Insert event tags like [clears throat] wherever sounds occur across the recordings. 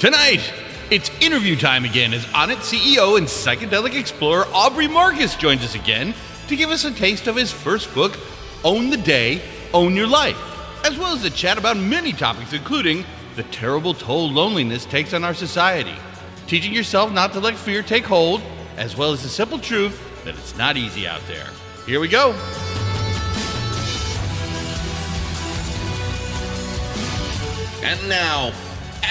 Tonight, it's interview time again as Onnit CEO and psychedelic explorer Aubrey Marcus joins us again to give us a taste of his first book, Own the Day, Own Your Life, as well as a chat about many topics, including the terrible toll loneliness takes on our society, teaching yourself not to let fear take hold, as well as the simple truth that it's not easy out there. Here we go. And now,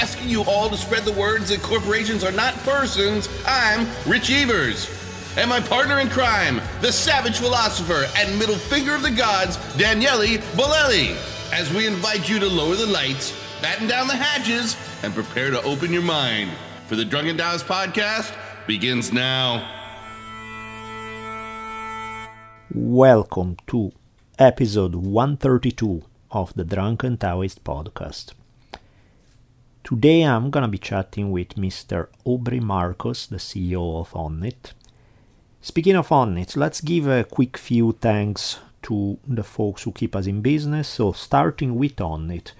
asking you all to spread the words that corporations are not persons, I'm Rich Evers. And my partner in crime, the savage philosopher and middle finger of the gods, Daniele Bolelli, as we invite you to lower the lights, batten down the hatches, and prepare to open your mind. For the Drunken Taoist podcast begins now. Welcome to episode 132 of the Drunken Taoist podcast. Today I'm gonna be chatting with Mr. Aubrey Marcus, the CEO of Onnit. Speaking of Onnit, let's give a quick few thanks to the folks who keep us in business. So, starting with Onnit.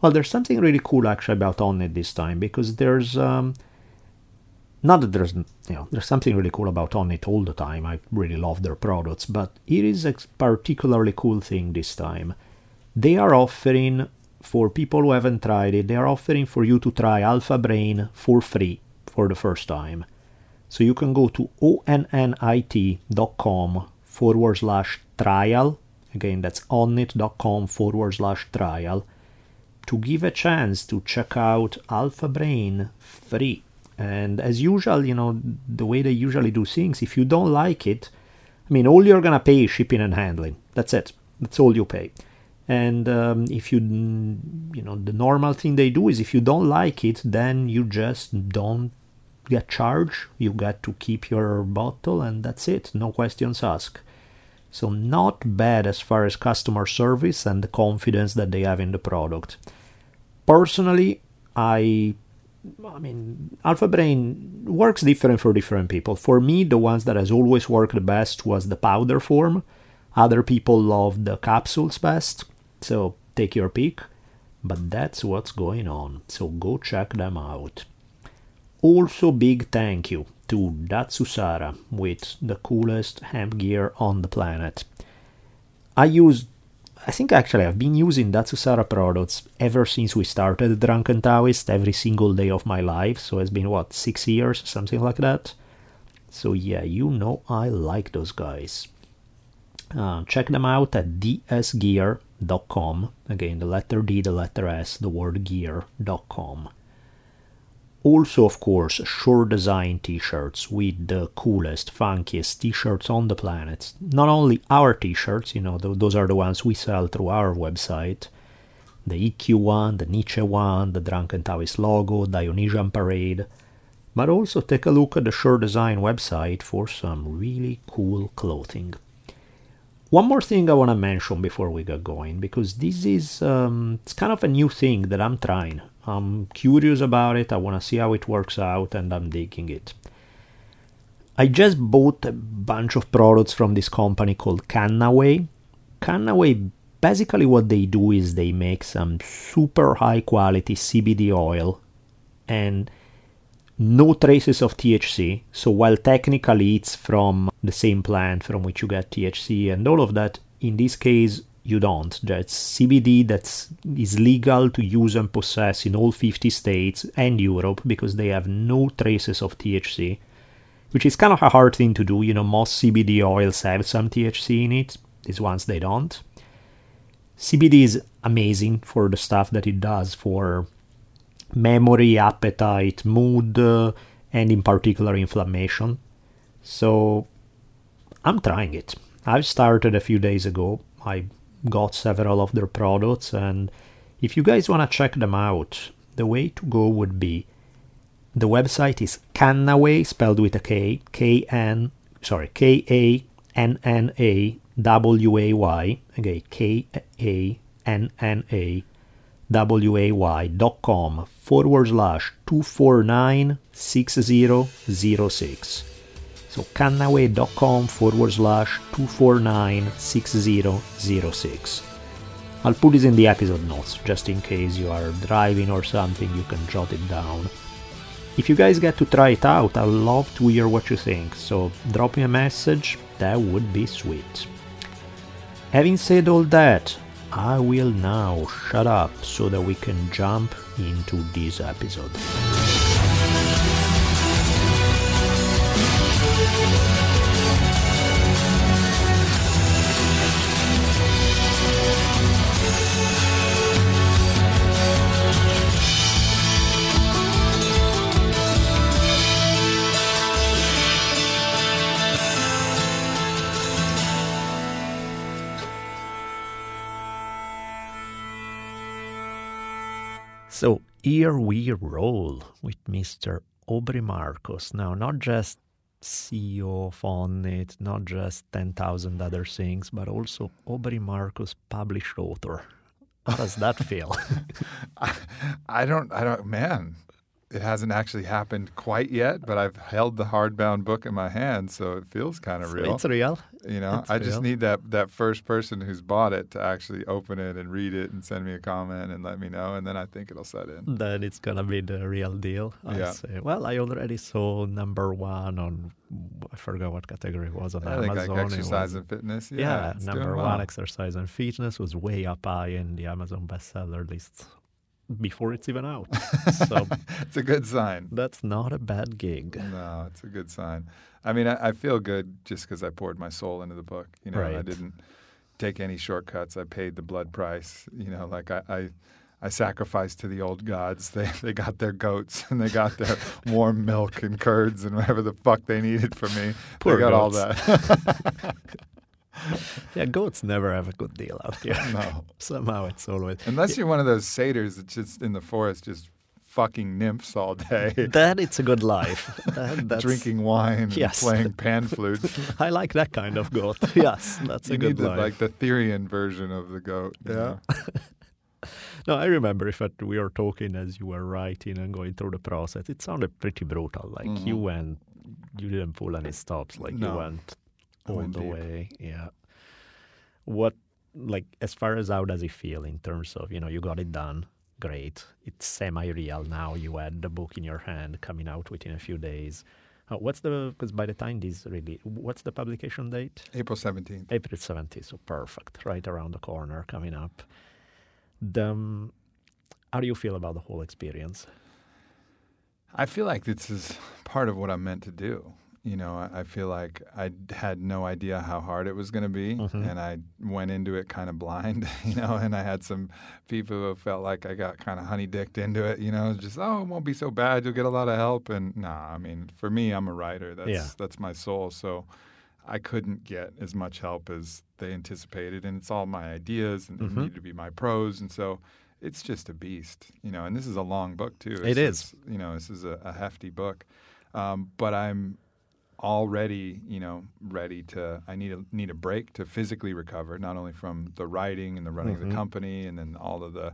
Well, there's something really cool actually about Onnit this time because there's um, not that there's you know there's something really cool about Onnit all the time. I really love their products, but it is a particularly cool thing this time. They are offering for people who haven't tried it, they are offering for you to try Alpha Brain for free for the first time. So you can go to onnit.com forward slash trial. Again, that's onnit.com forward slash trial to give a chance to check out Alpha Brain free. And as usual, you know, the way they usually do things, if you don't like it, I mean, all you're gonna pay is shipping and handling. That's it. That's all you pay. And um, if you, you know, the normal thing they do is if you don't like it, then you just don't get charged. You get to keep your bottle, and that's it. No questions asked. So not bad as far as customer service and the confidence that they have in the product. Personally, I I mean, Alpha Brain works different for different people. For me, the ones that has always worked the best was the powder form. Other people love the capsules best. So take your pick. But that's what's going on. So go check them out. Also, big thank you to Datsusara with the coolest hemp gear on the planet. I use, I think actually I've been using Datsusara products ever since we started Drunken Taoist every single day of my life. So it's been what, six years, something like that. So yeah, you know I like those guys. Uh, check them out at dsgear.com. Again, the letter D, the letter S, the word gear.com. Also, of course, Sure Design t shirts with the coolest, funkiest t shirts on the planet. Not only our t shirts, you know, th- those are the ones we sell through our website the EQ one, the Nietzsche one, the Drunken Taoist logo, Dionysian Parade. But also take a look at the Sure Design website for some really cool clothing. One more thing I want to mention before we get going, because this is um, it's kind of a new thing that I'm trying. I'm curious about it. I want to see how it works out, and I'm digging it. I just bought a bunch of products from this company called Kannaway. Kannaway, basically, what they do is they make some super high quality CBD oil and no traces of THC. So while technically it's from the same plant from which you get THC and all of that, in this case you don't. That's CBD that is legal to use and possess in all 50 states and Europe because they have no traces of THC, which is kind of a hard thing to do. You know, most CBD oils have some THC in it. These ones they don't. CBD is amazing for the stuff that it does for memory, appetite, mood, uh, and in particular inflammation. So I'm trying it. I've started a few days ago. I got several of their products and If you guys want to check them out, the way to go would be the website is Kannaway, spelled with a K, K N, sorry, K A N N A W A Y, again, K A N N A W A Y dot com forward slash 2496006. So kannaway.com forward slash 2496006. I'll put this in the episode notes just in case you are driving or something, you can jot it down. If you guys get to try it out, I'd love to hear what you think, so drop me a message, that would be sweet. Having said all that, I will now shut up so that we can jump into this episode. So here we roll with Mr. Aubrey Marcus. Now, not just CEO of Onnit, not just 10,000 other things, but also Aubrey Marcus, published author. How does that feel? [laughs] I, I don't, I don't, man, it hasn't actually happened quite yet, but I've held the hardbound book in my hand, so it feels kind of real. It's real. You know, It's I just real. need that that first person who's bought it to actually open it and read it and send me a comment and let me know, and then I think it'll set in. Then it's gonna be the real deal. I Yeah. say. Well, I already saw number one on I forgot what category it was on I think like exercise was- and fitness. Yeah, yeah, number one well. exercise and fitness was way up high in the Amazon bestseller list before it's even out. [laughs] so it's a good sign. that's not a bad gig. No, it's a good sign. I mean, I, I feel good just because I poured my soul into the book. You know, I didn't take any shortcuts. I paid the blood price. You know, like I, I, I sacrificed to the old gods. [laughs] They they got their goats [laughs] and they got their warm milk and curds and whatever the fuck they needed from me. Poor they got all that. [laughs] Yeah, goats never have a good deal out here. [laughs] no, [laughs] Somehow it's always unless you're one of those satyrs that's just in the forest, just fucking nymphs all day, that it's a good life. That, that's, drinking wine and Yes. playing pan flutes. I like that kind of goat. Yes, that's you a need good the, life. like the Therian version of the goat. Yeah. No, I remember if it, we were talking as you were writing and going through the process. It sounded pretty brutal. Like you went, you didn't pull any stops. Like you Mm-hmm. Went all the deep. way. Yeah. What, like, as far as how does it feel in terms of you know you got it done, great. It's semi-real now. You had the book in your hand, coming out within a few days. Uh, what's the because by the time this really, what's the publication date? April 17th. April 17th, so perfect, right around the corner coming up. The, um, how do you feel about the whole experience? I feel like this is part of what I'm meant to do. You know, I, feel like I had no idea how hard it was going to be, and I went into it kind of blind. [laughs] You know, and I had some people who felt like I got kind of honey dicked into it. You know, just oh, it won't be so bad. You'll get a lot of help. And nah, I mean, for me, I'm a writer. That's Yeah. that's my soul. So I couldn't get as much help as they anticipated, and it's all my ideas and it needed to be my prose, and so it's just a beast, you know. And this is a long book too. It It's- it's, you know, this is a, a hefty book, um, but I'm already, you know, ready to. I need a need a break to physically recover, not only from the writing and the running of the company, and then all of the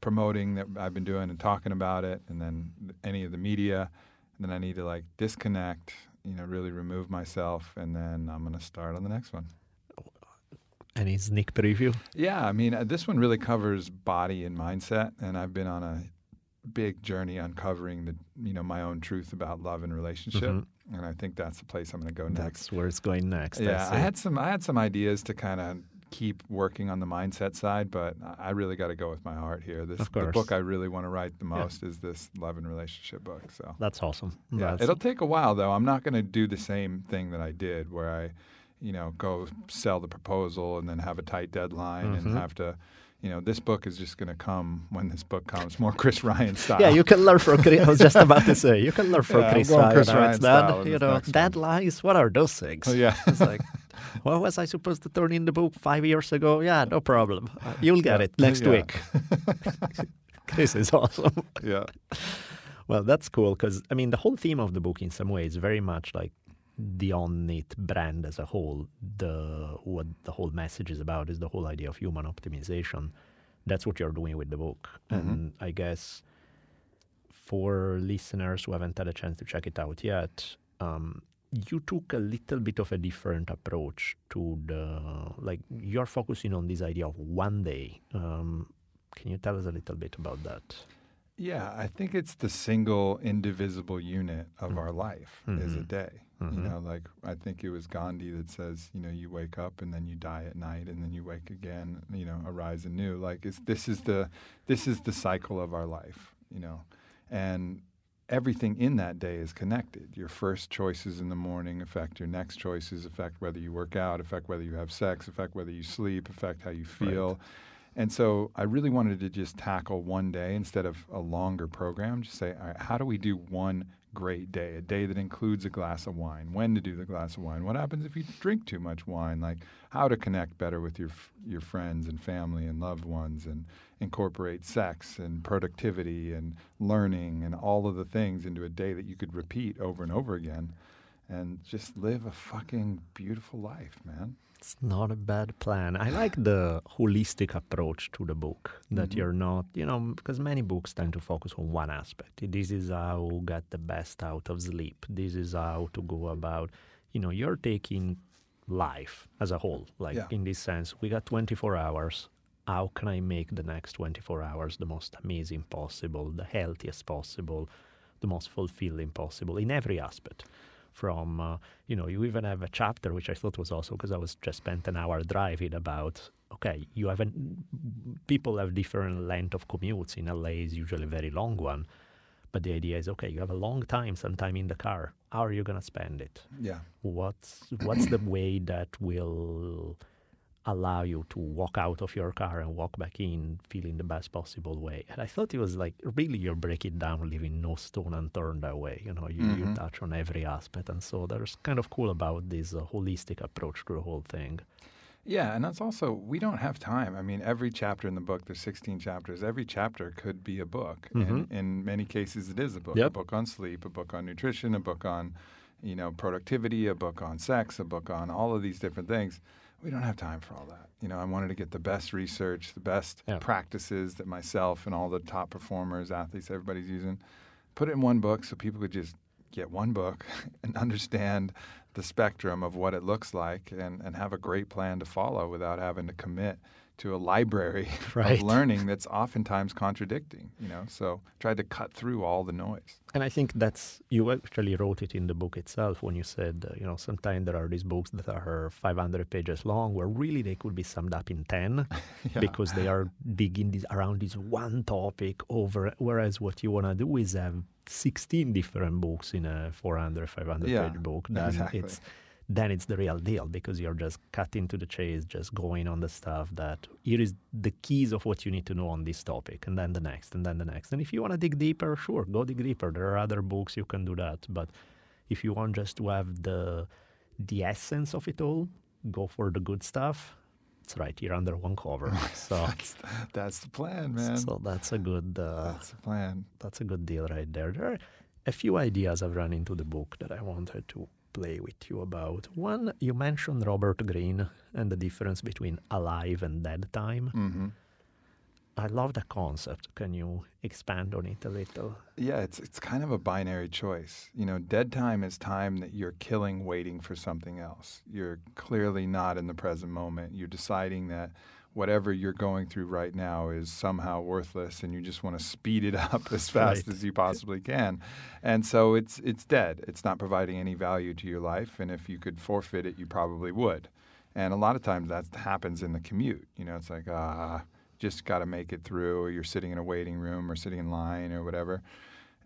promoting that I've been doing and talking about it, and then any of the media. And then I need to like disconnect, you know, really remove myself, and then I'm gonna start on the next one. Any sneak preview? Yeah, I mean, uh, this one really covers body and mindset, and I've been on a big journey uncovering the, you know, my own truth about love and relationship, and I think that's the place I'm going to go next. That's where it's going next. yeah, see. I had some, I had some ideas to kind of keep working on the mindset side, but I- I really got to go with my heart here. This the book I really want to write the most is this love and relationship book. So That's awesome. yeah, That's- it'll take a while though. I'm not going to do the same thing that I did, where I, you know, go sell the proposal and then have a tight deadline Mm-hmm. and have to, you know, this book is just going to come when this book comes, more Chris Ryan [laughs] style. yeah, you can learn from Chris. I was just about to say you can learn from Yeah, Chris Ryan. Chris Ryan it's. You know, deadlines. What are those things? Oh, [laughs] yeah. it's like what was I supposed to turn in the book five years ago? Yeah, no problem. Uh, you'll get it next Yeah. week. [laughs] Chris is awesome. yeah. Well, that's cool because I mean the whole theme of the book, in some ways, very much like the Onnit brand as a whole. The what the whole message is about is the whole idea of human optimization. That's what you're doing with the book, and I guess for listeners who haven't had a chance to check it out yet, um, you took a little bit of a different approach to the like you're focusing on this idea of one day. Um, can you tell us a little bit about that? Yeah, I think it's the single indivisible unit of our life is a day. Mm-hmm. You know, like I think it was Gandhi that says, you know, you wake up and then you die at night and then you wake again, you know, arise anew. Like it's this is the this is the cycle of our life, you know. And everything in that day is connected. Your first choices in the morning affect your next choices, affect whether you work out, affect whether you have sex, affect whether you sleep, affect how you feel. And so I really wanted to just tackle one day instead of a longer program. Just say, all right, how do we do one great day? A day that includes a glass of wine. When to do the glass of wine? What happens if you drink too much wine? Like how to connect better with your your friends and family and loved ones, and incorporate sex and productivity and learning and all of the things into a day that you could repeat over and over again, and just live a fucking beautiful life, man. It's not a bad plan. I like the holistic approach to the book that mm-hmm. you're not, you know, because many books tend to focus on one aspect. This is how to get the best out of sleep. This is how to go about, you know, you're taking life as a whole. Like Yeah. in this sense, we got 24 hours. How can I make the next 24 hours the most amazing possible, the healthiest possible, the most fulfilling possible in every aspect? From uh, you know you even have a chapter which i thought was also because i was just spent an hour driving about okay you have an, people have different length of commutes in la is usually a very long one but the idea is okay you have a long time sometime in the car how are you going to spend it Yeah. what's what's the way that will allow you to walk out of your car and walk back in feeling the best possible way and i thought it was like really you're breaking down leaving no stone unturned that way you know you, you touch on every aspect and so there's kind of cool about this uh, holistic approach to the whole thing Yeah, and that's also we don't have time. I mean, every chapter in the book, there's 16 chapters. Every chapter could be a book. And in many cases, it is a book. A book on sleep, a book on nutrition, a book on, you know, productivity, a book on sex, a book on all of these different things. We don't have time for all that. You know, I wanted to get the best research, the best Yeah. practices that myself and all the top performers, athletes, everybody's using. Put it in one book so people could just get one book [laughs] and understand the spectrum of what it looks like and, and have a great plan to follow without having to commit to a library [laughs] Right. of learning that's oftentimes contradicting, you know. So tried to cut through all the noise. And I think that's you actually wrote it in the book itself when you said, uh, you know, sometimes there are these books that are 500 pages long, where really they could be summed up in 10 [laughs] because they are digging this around this one topic over. Whereas what you want to do is have 16 different books in a 400, 500 Yeah, page book. Then exactly. it's then it's the real deal because you're just cutting to the chase, just going on the stuff that here is the keys of what you need to know on this topic, and then the next, and then the next. And if you want to dig deeper, sure, go dig deeper. There are other books you can do that. But if you want just to have the the essence of it all, go for the good stuff. It's right here under one cover. [laughs] So, That's, that's the plan, man. so that's a good uh, that's the plan. that's a good deal right there. There are a few ideas I've run into the book that I wanted to play with you about. One, you mentioned Robert Greene and the difference between alive and dead time. hmm I love the concept. Can you expand on it a little? Yeah, it's it's kind of a binary choice. You know, dead time is time that you're killing waiting for something else. You're clearly not in the present moment. You're deciding that whatever you're going through right now is somehow worthless and you just want to speed it [laughs] up [laughs] as fast Right. as you possibly can. And so it's it's dead. It's not providing any value to your life and if you could forfeit it, you probably would. And a lot of times that happens in the commute. You know, it's like ah just got to make it through, or you're sitting in a waiting room, or sitting in line, or whatever.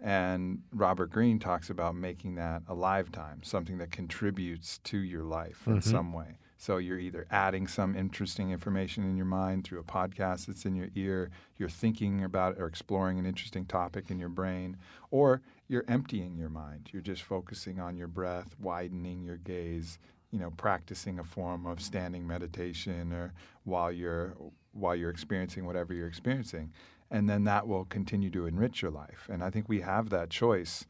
And Robert Greene talks about making that a live time, something that contributes to your life in some way. So you're either adding some interesting information in your mind through a podcast that's in your ear, you're thinking about or exploring an interesting topic in your brain, or you're emptying your mind. You're just focusing on your breath, widening your gaze, you know, practicing a form of standing meditation or while you're while you're experiencing whatever you're experiencing. And then that will continue to enrich your life. And I think we have that choice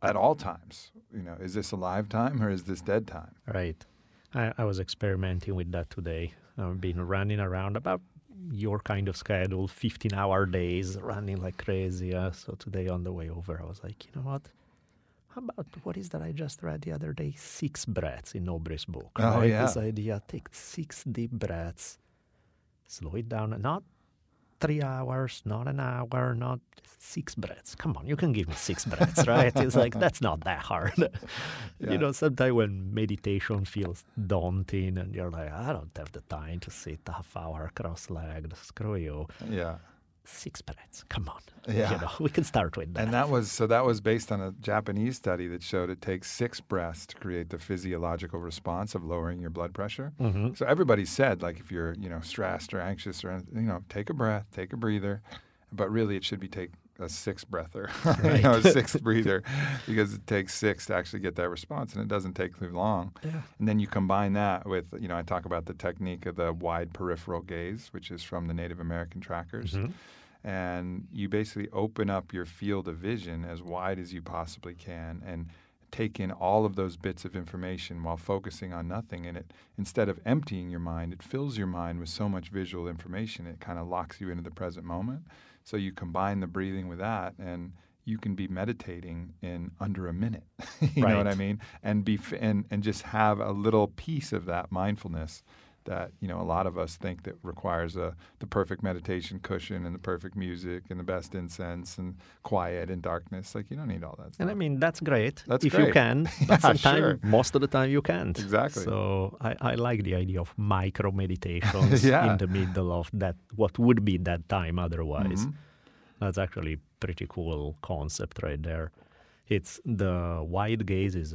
at all times. You know, is this a live time or is this dead time? Right. I, I was experimenting with that today. I've been running around about your kind of schedule, 15 hour days, running like crazy. Uh, so today on the way over, I was like, you know what? How about what is that I just read the other day? Six breaths in Aubrey's book. Oh, right? yeah. This idea take six deep breaths, slow it down, not three hours, not an hour, not six breaths. Come on, you can give me six breaths, right? It's like that's not that hard. [laughs] Yeah. You know, sometimes when meditation feels daunting and you're like, I don't have the time to sit half hour cross-legged. Screw you. Yeah. Six breaths. Come on. [laughs] Yeah. You know, we can start with that. And that was so that was based on a Japanese study that showed it takes six breaths to create the physiological response of lowering your blood pressure. Mm-hmm. So everybody said like if you're you know stressed or anxious or you know take a breath, take a breather, but really it should be take a six breather, [laughs] you know, a [laughs] sixth breather, because it takes six to actually get that response, and it doesn't take too long. Yeah. And then you combine that with you know I talk about the technique of the wide peripheral gaze, which is from the Native American trackers Mhm. and you basically open up your field of vision as wide as you possibly can and take in all of those bits of information while focusing on nothing and it instead of emptying your mind it fills your mind with so much visual information it kind of locks you into the present moment so you combine the breathing with that and you can be meditating in under a minute [laughs] you know what i mean? And be f- and and just have a little piece of that mindfulness that you know a lot of us think that requires a the perfect meditation cushion and the perfect music and the best incense and quiet and darkness. Like you don't need all that. Stuff. And I mean, that's great That's if you great. can, [laughs] Yeah, but sometimes, sure. most of the time, you can't. Exactly. So I, I like the idea of micro [laughs] meditations Yeah. in the middle of that, what would be that time otherwise. Mhm. That's actually pretty cool concept right there. It's the wide gaze is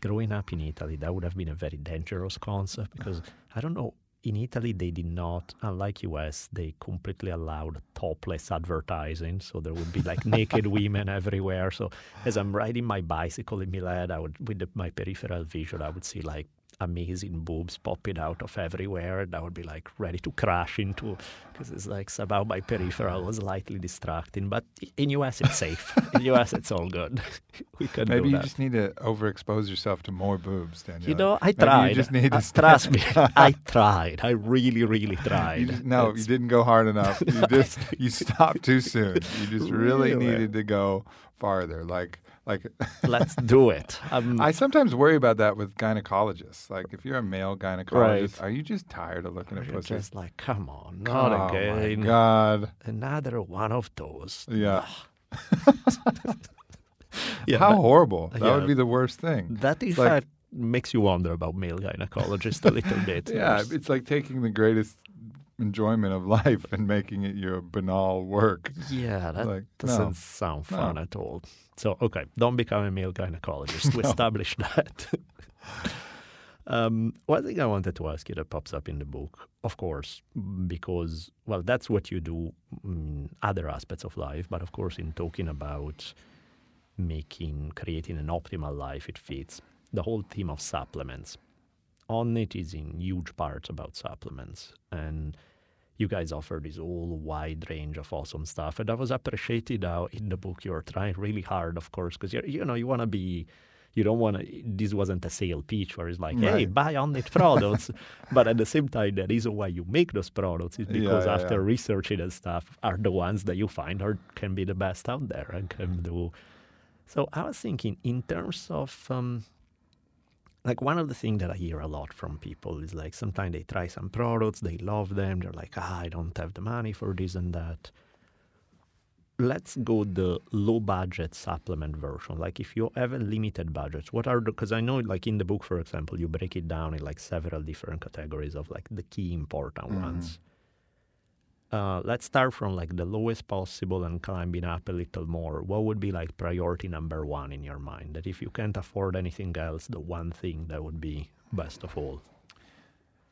growing up in Italy, that would have been a very dangerous concept because I don't know. In Italy, they did not, unlike US, they completely allowed topless advertising. So there would be like [laughs] naked women everywhere. So as I'm riding my bicycle in Milan, I would, with the, my peripheral vision, I would see like amazing boobs popping out of everywhere. And I would be like ready to crash into, because it's like somehow my peripheral was slightly distracting. But in US, it's safe. in US, it's all good. [laughs] we can Maybe do you just need to overexpose yourself to more boobs, Daniel. You know, I Maybe tried. You just need to Uh, trust me, [laughs] I tried. I really, really tried. Just, no, It's- you didn't go hard enough. [laughs] You just you stopped too soon. You just really Really? needed to go farther. Like like [laughs] Let's do it. Um, I sometimes worry about that with gynecologists. Like if you're a male gynecologist, Right. are you just tired of looking at you're pussy? just like, come on, not oh again. my god. Another one of those. Yeah. [laughs] Yeah, How but horrible. That yeah. would be the worst thing. that It's like- fact makes you wonder about male gynecologists a little bit. [laughs] Yeah, it's like taking the greatest enjoyment of life and making it your banal work. yeah, that like, doesn't no. sound No. fun at all. So, okay, don't become a male gynecologist. [laughs] We established that. [laughs] um, one thing I wanted to ask you that pops up in the book, of course, because, well, that's what you do in other aspects of life, but of course, in talking about making, creating an optimal life, it fits the whole theme of supplements. Onnit is in huge parts about supplements. And you guys offer this whole wide range of awesome stuff. And I was appreciated how in the book you're trying really hard, of course, because you know you want to be, you don't want to. This wasn't a sale pitch where it's like, hey, buy Onnit products. [laughs] but at the same time, the reason why you make those products is Yeah, because yeah, after yeah. researching and stuff, are the ones that you find are can be the best out there and can do. So I was thinking in terms of. Um, like one of the things that I hear a lot from people is like sometimes they try some products, they love them, they're like, ah, I don't have the money for this and that. Let's go the low budget supplement version. Like if you have a limited budget, what are the because I know like in the book, for example, you break it down in like several different categories of like the key important ones. Uh, let's start from like the lowest possible and climbing up a little more. What would be like priority number one in your mind? That if you can't afford anything else, the one thing that would be best of all.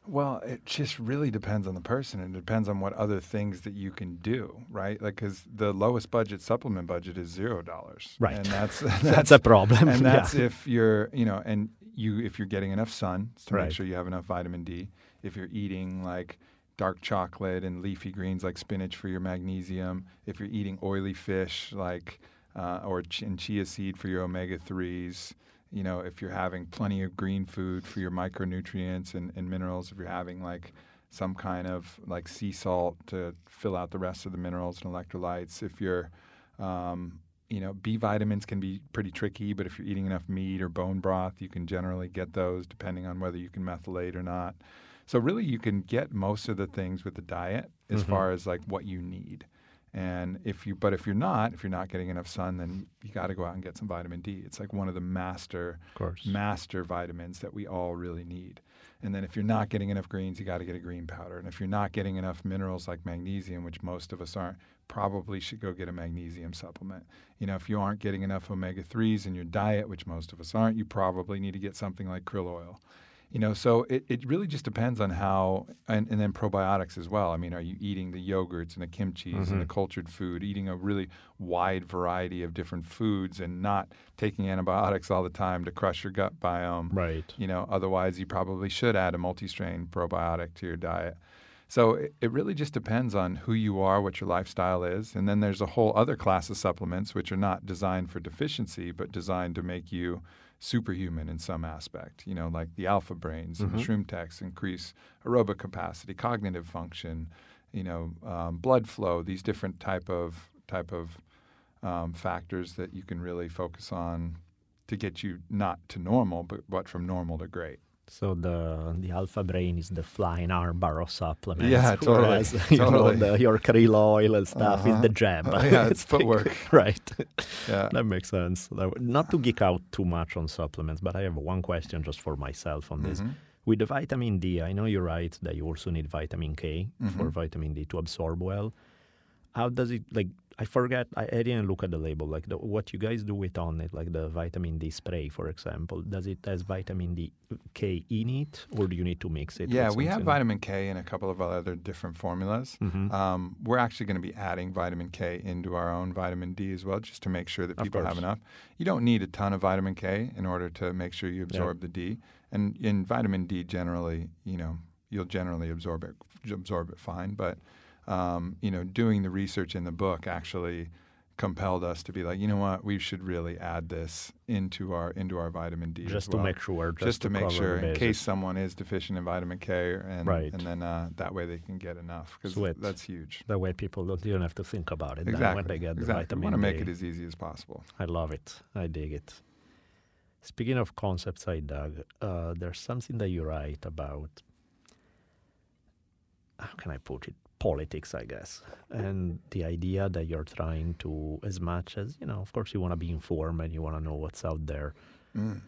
Well, it just really depends on the person. It depends on what other things that you can do, right? Like, because the lowest budget supplement budget is zero dollars, Right. And that's [laughs] [laughs] That's a problem. and [laughs] yeah. that's if you're, you know, and you if you're getting enough sun to Right. make sure you have enough vitamin D. If you're eating like dark chocolate and leafy greens like spinach for your magnesium. If you're eating oily fish like uh, or ch- and chia seed for your omega threes. You know, if you're having plenty of green food for your micronutrients and, and minerals. If you're having like some kind of like sea salt to fill out the rest of the minerals and electrolytes. If you're um, you know, B vitamins can be pretty tricky, but if you're eating enough meat or bone broth, you can generally get those depending on whether you can methylate or not. So really, you can get most of the things with the diet as mm-hmm. far as like what you need. And if you, but if you're not, if you're not getting enough sun, then you got to go out and get some vitamin D. It's like one of the master, course. master vitamins that we all really need. And then if you're not getting enough greens, you got to get a green powder. And if you're not getting enough minerals like magnesium, which most of us aren't, probably should go get a magnesium supplement. You know, if you aren't getting enough omega 3s in your diet, which most of us aren't, you probably need to get something like krill oil. You know, so it, it really just depends on how, and, and then probiotics as well. I mean, are you eating the yogurts and the kimchis and the mm-hmm. cultured food, eating a really wide variety of different foods and not taking antibiotics all the time to crush your gut biome? Right. You know, otherwise you probably should add a multi-strain probiotic to your diet. So it, it really just depends on who you are, what your lifestyle is, and then there's a whole other class of supplements which are not designed for deficiency, but designed to make you superhuman in some aspect. You know, like the alpha brains and the shroom techs increase aerobic capacity, cognitive function, you know, um, blood flow. These different type of type of um, factors that you can really focus on to get you not to normal, but but from normal to great. So the the Alpha Brain is the flying armbar of supplements. Yeah, [laughs] totally, whereas, [laughs] you know, the, your krill oil and stuff is the jab. Oh, [laughs] yeah, it's like- footwork. right. Yeah. That makes sense. Not to geek out too much on supplements, but I have one question just for myself on this. Mm-hmm. With the vitamin D, I know you're right that you also need vitamin K Mm-hmm. for vitamin D to absorb well. How does it like? I forget. I, I didn't look at the label. Like the, what you guys do with Onnit, like the vitamin D spray, for example. Does it has vitamin D K in it, or do you need to mix it? Yeah, we have vitamin K in a couple of other different formulas. Mm-hmm. Um, we're actually going to be adding vitamin K into our own vitamin D as well, just to make sure that people have enough. You don't need a ton of vitamin K in order to make sure you absorb the D. And in vitamin D, generally, you know, you'll generally absorb it absorb it fine. But um, you know, doing the research in the book actually compelled us to be like, you know what, we should really add this into our into our vitamin D just to make sure. Just, just to make sure in case someone is deficient in vitamin K, and Right. and then uh, that way they can get enough because that's huge. That way, people don't, don't have to think about it Exactly. when they get the exactly. We want to make it as easy as possible. I love it. I dig it. Speaking of concepts I dug, uh, there's something that you write about. How can I put it? Politics, I guess, and the idea that you're trying to, as much as you know, of course, you want to be informed and you want to know what's out there, mm.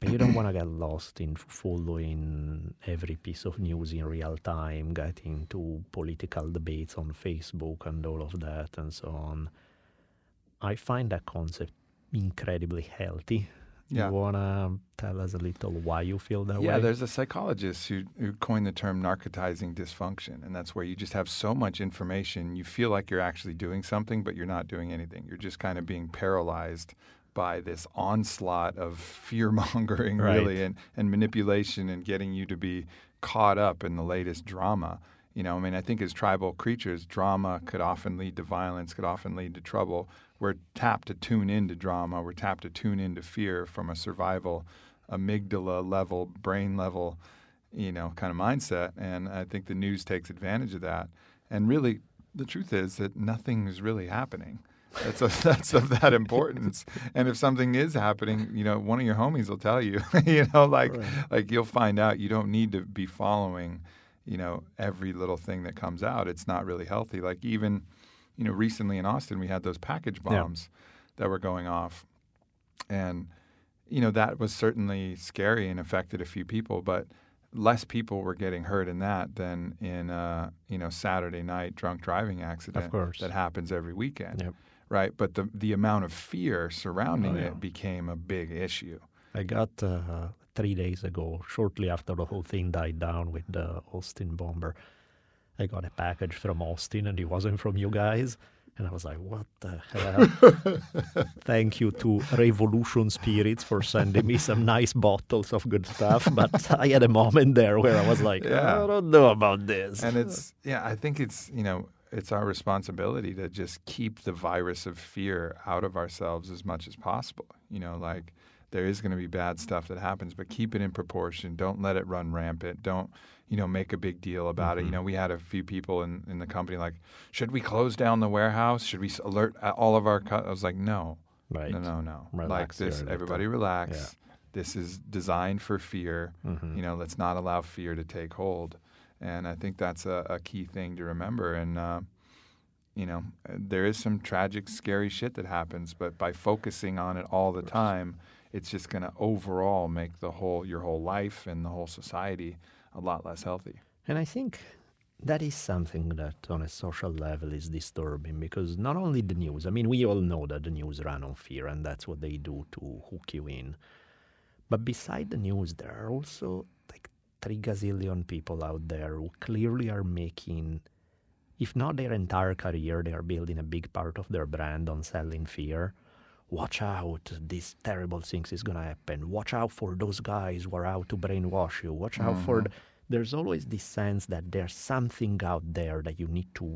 but you don't want to get lost in following every piece of news in real time, getting to political debates on Facebook and all of that and so on. I find that concept incredibly healthy. Yeah. You want to tell us a little why you feel that Yeah, way? there's a psychologist who, who coined the term narcotizing dysfunction, and that's where you just have so much information, you feel like you're actually doing something, but you're not doing anything. You're just kind of being paralyzed by this onslaught of fear mongering, Right. really, and, and manipulation, and getting you to be caught up in the latest drama. You know, I mean, I think as tribal creatures, drama could often lead to violence, could often lead to trouble. We're tapped to tune into drama. We're tapped to tune into fear from a survival, amygdala level, brain level, you know, kind of mindset. And I think the news takes advantage of that. And really, the truth is that nothing is really happening. That's of, [laughs] that's of that [laughs] importance. And if something is happening, you know, one of your homies will tell you. [laughs] you know, like like you'll find out. You don't need to be following, you know, every little thing that comes out. It's not really healthy. Like even, you know, recently in Austin, we had those package Yeah. bombs that were going off, and you know that was certainly scary and affected a few people, but less people were getting hurt in that than in uh, you know Saturday night drunk driving accident that happens every weekend, Yep. right? But the the amount of fear surrounding Oh, yeah. it became a big issue. I got uh, three days ago, shortly after the whole thing died down with the Austin bomber. I got a package from Austin, and it wasn't from you guys. And I was like, what the hell? [laughs] Thank you to Revolution Spirits for sending me some nice bottles of good stuff. But I had a moment there where I was like, Yeah. I don't know about this. and it's yeah i think it's you know it's our responsibility to just keep the virus of fear out of ourselves as much as possible you know like there is going to be bad stuff that happens but keep it in proportion don't let it run rampant don't you know make a big deal about it. You know we had a few people in, in the company like should we close down the warehouse? Should we alert all of our cu-? i was like no. Right. no no no. Like Relax here this everybody relax Yeah. this is designed for fear. Mhm. you know let's not allow fear to take hold. And i think that's a, a key thing to remember. And uh, you know there is some tragic scary shit that happens but by focusing on it all the time it's just going to overall make the whole your whole life and the whole society a lot less healthy And I think that is something that on a social level is disturbing because not only the news, I mean, we all know that the news run on fear and that's what they do to hook you in. But beside the news, there are also like three gazillion people out there who clearly are making, if not their entire career, they are building a big part of their brand on selling fear. Watch out, these terrible things is gonna happen. Watch out for those guys who are out to brainwash you. Watch out for. Mm-hmm. th- There's always this sense that there's something out there that you need to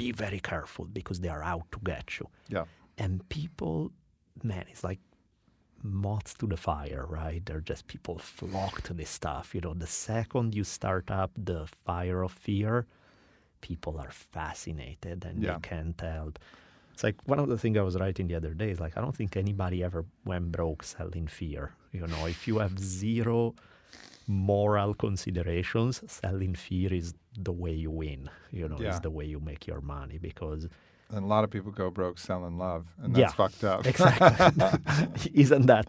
be very careful because they are out to get you. yeah And people, man, it's like moths to the fire, right? They're just people flock to this stuff. You know, the second you start up the fire of fear, people are fascinated and Yeah. they can't help. It's like one of the things I was writing the other day is like I don't think anybody ever went broke selling fear. You know, if you have zero moral considerations, selling fear is the way you win. You know, Yeah. is the way you make your money because and a lot of people go broke selling love and Yeah. that's fucked up exactly [laughs] [laughs] isn't that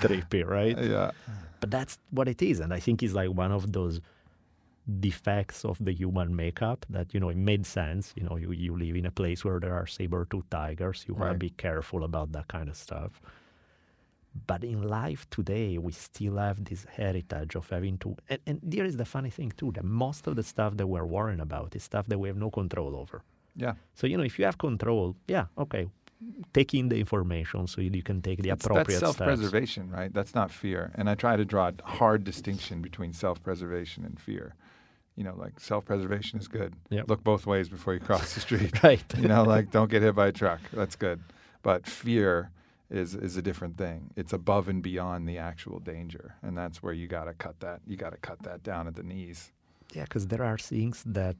trippy, right? yeah But that's what it is, and I think it's like one of those defects of the human makeup that you know it made sense. You know, you, you live in a place where there are saber-tooth tigers. You want to be careful about that kind of stuff. But in life today, we still have this heritage of having to. And, and there is the funny thing too that most of the stuff that we're worrying about is stuff that we have no control over. yeah So you know, if you have control, yeah, okay, take in the information so you can take the appropriate that's self-preservation, right? That's not fear. And I try to draw a hard distinction between self-preservation and fear. You know, like self-preservation is good. Yep. Look both ways before you cross the street. [laughs] Right. you know, like don't get hit by a [laughs] truck. That's good. But fear is is a different thing. It's above and beyond the actual danger, and that's where you got to cut that. You got to cut that down at the knees. Yeah, because there are things that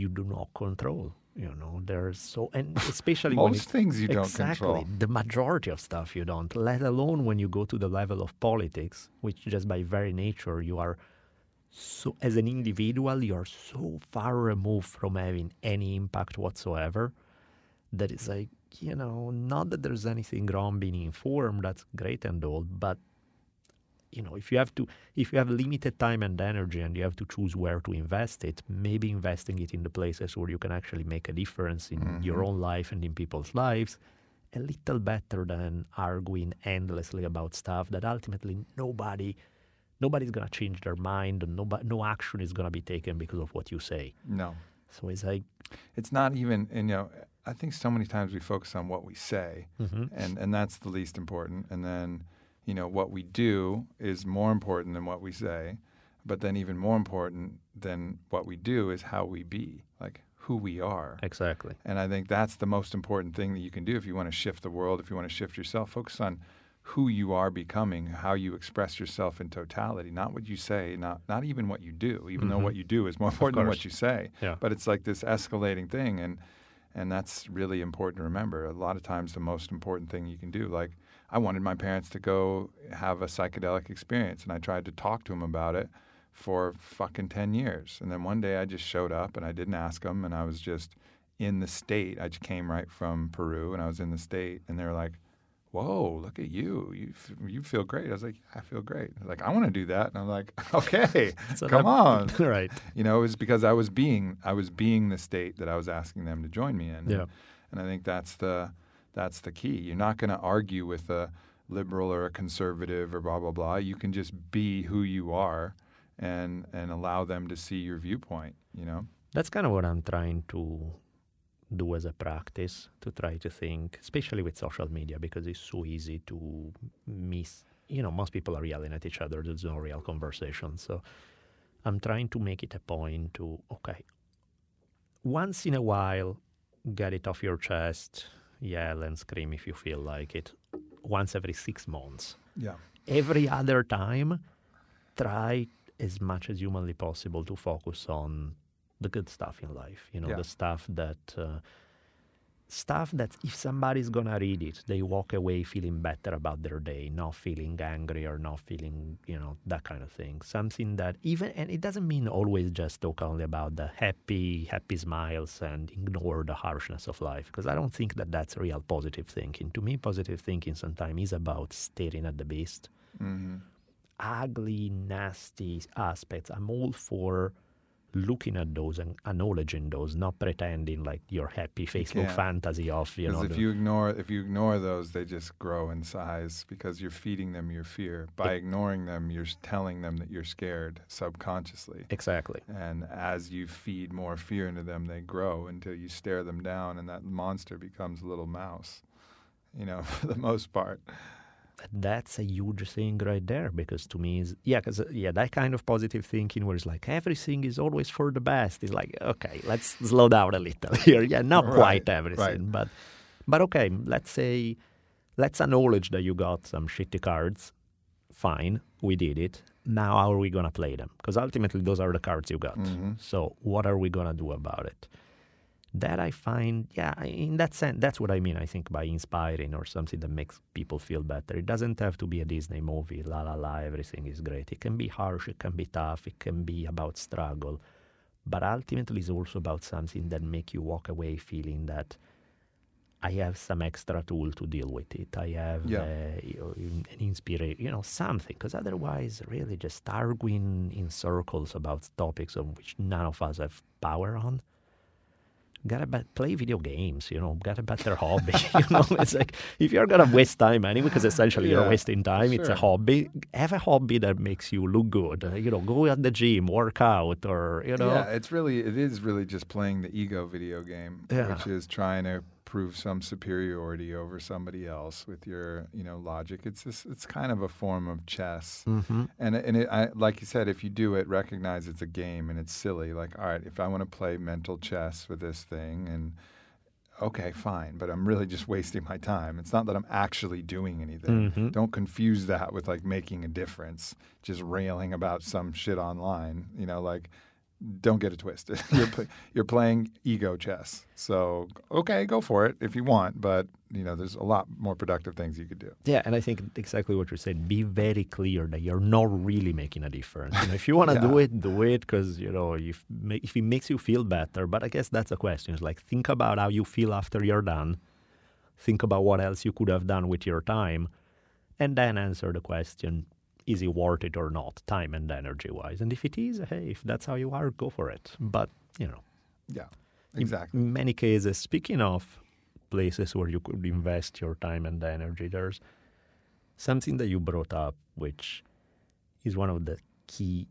you do not control. You know, there's so, and [laughs] especially when Most it- things you don't exactly, control. The majority of stuff you don't. Let alone when you go to the level of politics, which just by very nature you are so as an individual you are so far removed from having any impact whatsoever that it's like you know not that there's anything wrong being informed that's great and all but you know if you have to if you have limited time and energy and you have to choose where to invest it maybe investing it in the places where you can actually make a difference in mm-hmm. your own life and in people's lives a little better than arguing endlessly about stuff that ultimately nobody nobody's gonna change their mind and nobody, no action is gonna be taken because of what you say No, so it's like it's not even. And, you know, I think so many times we focus on what we say, mm-hmm. and and that's the least important. And then, you know, what we do is more important than what we say. But then, even more important than what we do is how we be, like who we are. exactly And I think that's the most important thing that you can do if you want to shift the world, if you want to shift yourself. Focus on who you are becoming, how you express yourself in totality, not what you say, not not even what you do, even though mm-hmm. what you do is more important than what you say. Yeah. But it's like this escalating thing and and that's really important to remember. A lot of times the most important thing you can do, like I wanted my parents to go have a psychedelic experience and I tried to talk to them about it for fucking 10 years. And then one day I just showed up and I didn't ask them and I was just in the state. I just came right from Peru and I was in the state and they were like, "Whoa, look at you! You f- you feel great." I was like, "I feel great." Like, "I want to do that," and I'm like, [laughs] "Okay, [laughs] come that- on." [laughs] right You know, it was because I was being I was being the state that I was asking them to join me in. Yeah. And I think that's the that's the key. You're not going to argue with a liberal or a conservative or blah blah blah. You can just be who you are and and allow them to see your viewpoint, you know. that's kind of what I'm trying to do as a practice to try to think, especially with social media, because it's so easy to miss. You know, most people are yelling at each other. There's no real conversation. So I'm trying to make it a point to, okay, once in a while, get it off your chest, yell and scream if you feel like it, once every six months. Yeah. Every other time, try as much as humanly possible to focus on the good stuff in life. You know, Yeah. the stuff that uh, stuff that if somebody's gonna read it, they walk away feeling better about their day, not feeling angry or not feeling, you know, that kind of thing. Something that even and it doesn't mean always just talk only about the happy, happy smiles and ignore the harshness of life because I don't think that that's real positive thinking. To me, positive thinking sometimes is about staring at the beast hmm ugly, nasty aspects. I'm all for looking at those and acknowledging those, not pretending like your happy Facebook fantasy of you know. Because if you ignore if you ignore those, they just grow in size because you're feeding them your fear. By ignoring them, you're telling them that you're scared subconsciously. exactly. And as you feed more fear into them, they grow until you stare them down, and that monster becomes a little mouse. You know, [laughs] for the most part. That's a huge thing right there because to me is yeah, because yeah, that kind of positive thinking where it's like everything is always for the best is like okay, let's slow down a little [laughs] here. Yeah, not Right, quite everything, right. but but okay, let's say let's acknowledge that you got some shitty cards. Fine, we did it. Now how are we gonna play them? Because ultimately those are the cards you got. Mm-hmm. So what are we gonna do about it? That I find, yeah, in that sense, that's what I mean. I think by inspiring or something that makes people feel better. It doesn't have to be a Disney movie, la la la, everything is great. It can be harsh, it can be tough, it can be about struggle, but ultimately it's also about something that make you walk away feeling that I have some extra tool to deal with it. I have Yeah. uh, you know, an inspiration, you know, something. Because otherwise, really, just arguing in circles about topics on which none of us have power on. Gotta be- play video games, you know. Got a better hobby, [laughs] you know. It's like if you're gonna waste time anyway, because essentially you're wasting time. It's a hobby. Have a hobby that makes you look good. You know, go at the gym, work out, or you know. Yeah, it's really it is really just playing the ego video game, Yeah. which is trying to prove some superiority over somebody else with your you know logic. It's just, it's kind of a form of chess, Mhm. and and it, I, like you said, if you do it, recognize it's a game and it's silly. Like, all right, if I want to play mental chess with this thing, and okay, fine, but I'm really just wasting my time. It's not that I'm actually doing anything. Mhm. Don't confuse that with like making a difference, just railing about some shit online. You know, like don't get it twisted. [laughs] you're you're playing ego chess. So okay, go for it if you want, but you know, there's a lot more productive things you could do. Yeah, and I think exactly what you said. Be very clear that you're not really making a difference. You know, if you want to [laughs] do it, do it because you know if if it makes you feel better. But I guess that's a question. It's like think about how you feel after you're done. Think about what else you could have done with your time, and then answer the question: Is it worth it or not, time and energy wise? And if it is, hey, if that's how you are, go for it. But you know, Yeah, in exactly. many cases, speaking of places where you could invest your time and energy, there's something that you brought up, which is one of the key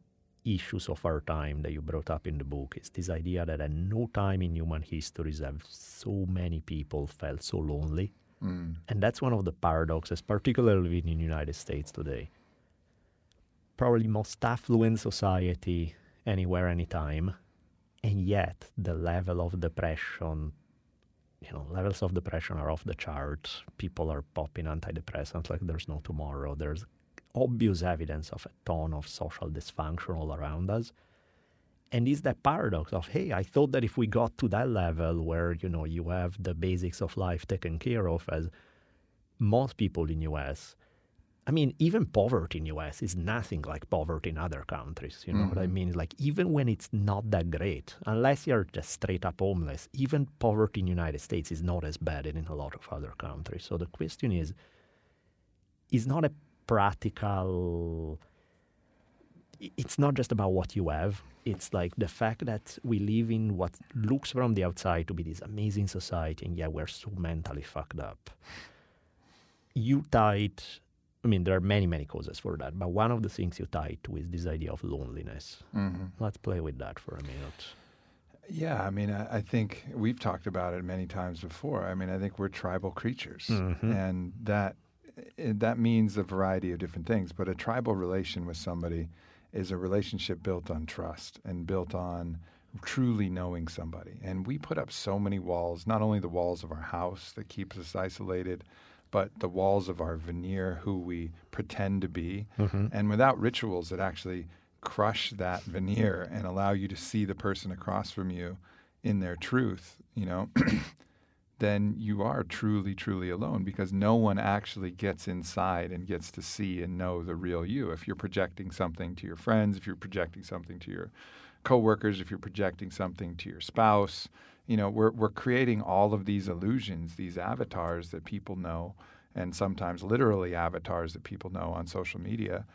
issues of our time that you brought up in the book. Is this idea that at no time in human history have so many people felt so lonely. Mm. And that's one of the paradoxes, particularly in the United States today. Probably most affluent society anywhere, anytime, and yet the level of depression, you know, levels of depression are off the chart. People are popping antidepressants like there's no tomorrow. There's obvious evidence of a ton of social dysfunction all around us. And it's that paradox of, hey, I thought that if we got to that level where, you know, you have the basics of life taken care of as most people in US, I mean, even poverty in US is nothing like poverty in other countries. You know what I mm-hmm. mean? Like even when it's not that great, unless you're just straight up homeless, even poverty in United States is not as bad as in a lot of other countries. So the question is, is not a practical it's not just about what you have. It's like the fact that we live in what looks from the outside to be this amazing society, and yet we're so mentally fucked up. You tied, I mean, there are many, many causes for that, but one of the things you tied to is this idea of loneliness. hmm Let's play with that for a minute. Yeah, I mean, I, I think we've talked about it many times before. I mean, I think we're tribal creatures, Mm-hmm. and that eh, that means a variety of different things. But a tribal relation with somebody is a relationship built on trust and built on truly knowing somebody. And we put up so many walls, not only the walls of our house that keeps us isolated, but the walls of our veneer, who we pretend to be. Mm-hmm. And without rituals that actually crush that veneer and allow you to see the person across from you in their truth, you know, [clears throat] then you are truly, truly alone because no one actually gets inside and gets to see and know the real you. If you're projecting something to your friends, if you're projecting something to your coworkers, if you're projecting something to your spouse, you know, we're we're creating all of these illusions, these avatars that people know, and sometimes literally avatars that people know on social media.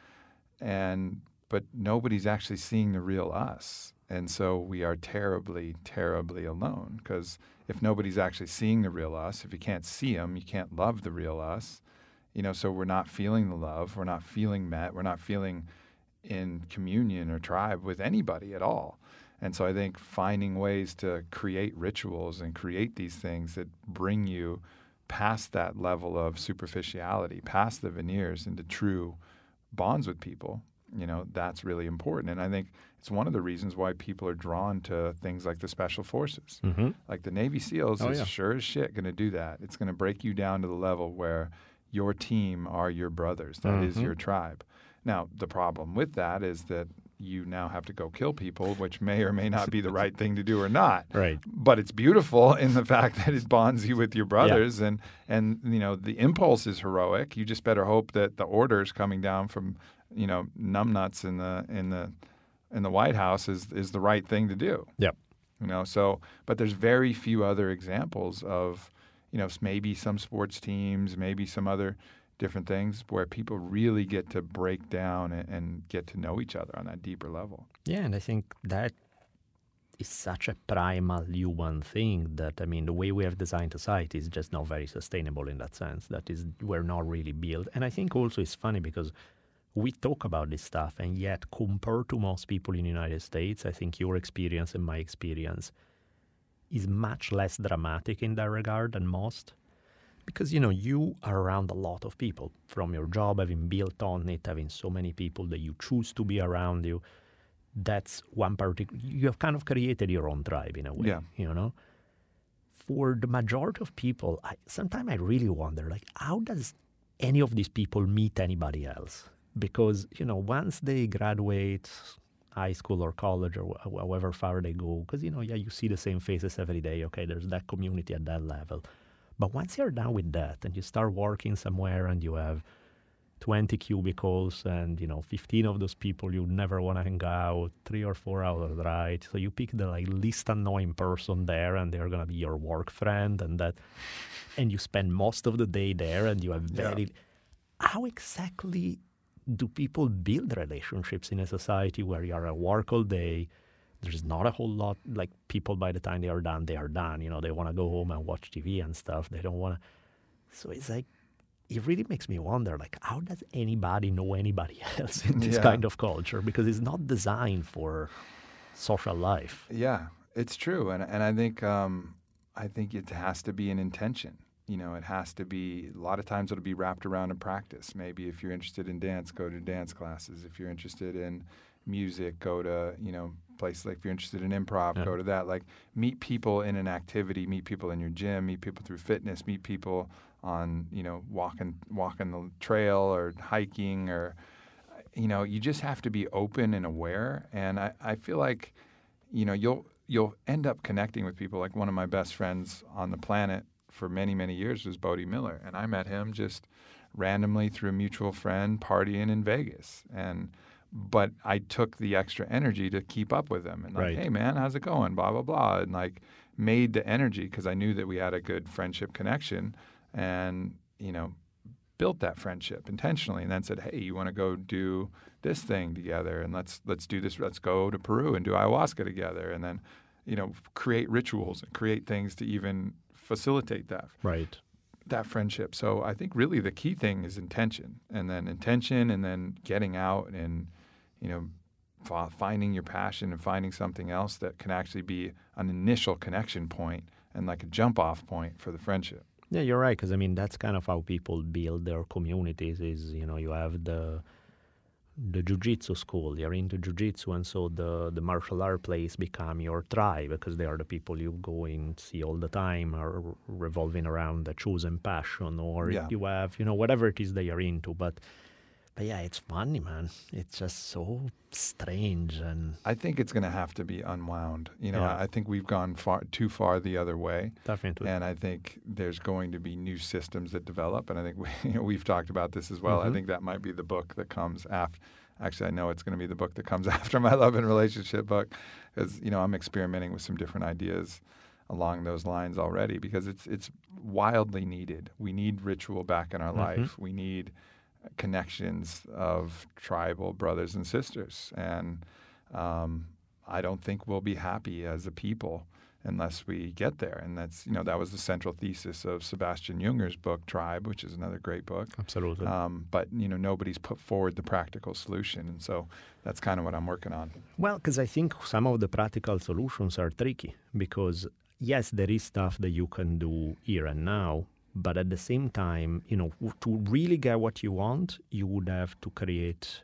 And but nobody's actually seeing the real us. And so we are terribly, terribly alone because if nobody's actually seeing the real us, if you can't see them, you can't love the real us. You know, so we're not feeling the love, we're not feeling met, we're not feeling in communion or tribe with anybody at all. And so I think finding ways to create rituals and create these things that bring you past that level of superficiality, past the veneers into true bonds with people, you know, that's really important. And I think it's one of the reasons why people are drawn to things like the special forces. Mm-hmm. Like the Navy SEALs Oh, is yeah. sure as shit going to do that. It's going to break you down to the level where your team are your brothers. That is mm-hmm. your tribe. Now, the problem with that is that you now have to go kill people, which may or may not be the right thing to do or not. [laughs] Right. But it's beautiful in the fact that it bonds you with your brothers, and and you know the impulse is heroic. You just better hope that the orders coming down from you know numbnuts in the in the in the White House is is the right thing to do. Yep. You know, so but there's very few other examples of, you know, maybe some sports teams, maybe some other different things where people really get to break down and, and get to know each other on that deeper level. Yeah, and I think that is such a primal human thing that I mean the way we have designed society is just not very sustainable in that sense. That is we're not really built. And I think also it's funny because we talk about this stuff and yet compared to most people in the United States, I think your experience and my experience is much less dramatic in that regard than most. Because you know, you are around a lot of people. From your job, having built on it, having so many people that you choose to be around you that's one particular you have kind of created your own tribe in a way Yeah. you know? For the majority of people I, sometimes i really wonder like how does any of these people meet anybody else? Because you know once they graduate high school or college or wh- however far they go because you know yeah you see the same faces every day. Okay there's that community at that level but once you're done with that and you start working somewhere and you have 20 cubicles and you know 15 of those people you never want to hang out three or four hours right? So you pick the like least annoying person there and they're going to be your work friend and that and you spend most of the day there and you have very how exactly do people build relationships in a society where you are at work all day there's not a whole lot like people by the time they are done they are done you know they want to go home and watch tv and stuff they don't want to so it's like it really makes me wonder like how does anybody know anybody [laughs] else in this Yeah. kind of culture because it's not designed for social life Yeah, it's true, and and I think um, I think it has to be an intention. You know, it has to be. A lot of times, it'll be wrapped around in practice. Maybe if you're interested in dance, go to dance classes. If you're interested in music, go to you know places like if you're interested in improv, Yeah. go to that. Like meet people in an activity, meet people in your gym, meet people through fitness, meet people on you know walking walking the trail or hiking or you know you just have to be open and aware. And I, I feel like you know you'll you'll end up connecting with people like one of my best friends on the planet for many many years was Bode Miller and I met him just randomly through a mutual friend partying in Vegas and but I took the extra energy to keep up with them and like Right. hey man how's it going? Blah blah blah. And like made the energy because I knew that we had a good friendship connection and you know built that friendship intentionally and then said hey you want to go do this thing together and let's let's do this let's go to Peru and do ayahuasca together. And then you know create rituals and create things to even facilitate that right. that friendship. So I think really the key thing is intention and then intention and then getting out and you know finding your passion and finding something else that can actually be an initial connection point and like a jump off point for the friendship. Yeah, you're right. Because I mean, that's kind of how people build their communities. Is you know, you have the the jujitsu school. You're into jujitsu, and so the the martial art place become your tribe because they are the people you go and see all the time, or revolving around the chosen passion, or Yeah. you have you know whatever it is they are into. But but yeah, it's funny, man. It's just so strange and I think it's going to have to be unwound. You know, Yeah. I I think we've gone far too far the other way. definitely. And I think there's going to be new systems that develop. And I think [laughs] we, you know, we've talked about this as well. I Mhm. think that might be the book that comes after. Actually, I know it's going to be the book that comes [laughs] after my love and relationship book, because you know I'm experimenting with some different ideas along those lines already. Because it's it's wildly needed. We need ritual back in our Mhm. life. We need connections of tribal brothers and sisters, and um, I don't think we'll be happy as a people unless we get there. And that's you know that was the central thesis of Sebastian Junger's book Tribe, which is another great book. Absolutely. Um, but you know nobody's put forward the practical solution, and so that's kind of what I'm working on. Well, because I think some of the practical solutions are tricky because, yes, there is stuff that you can do here and now, but at the same time, you know, to really get what you want, you would have to create,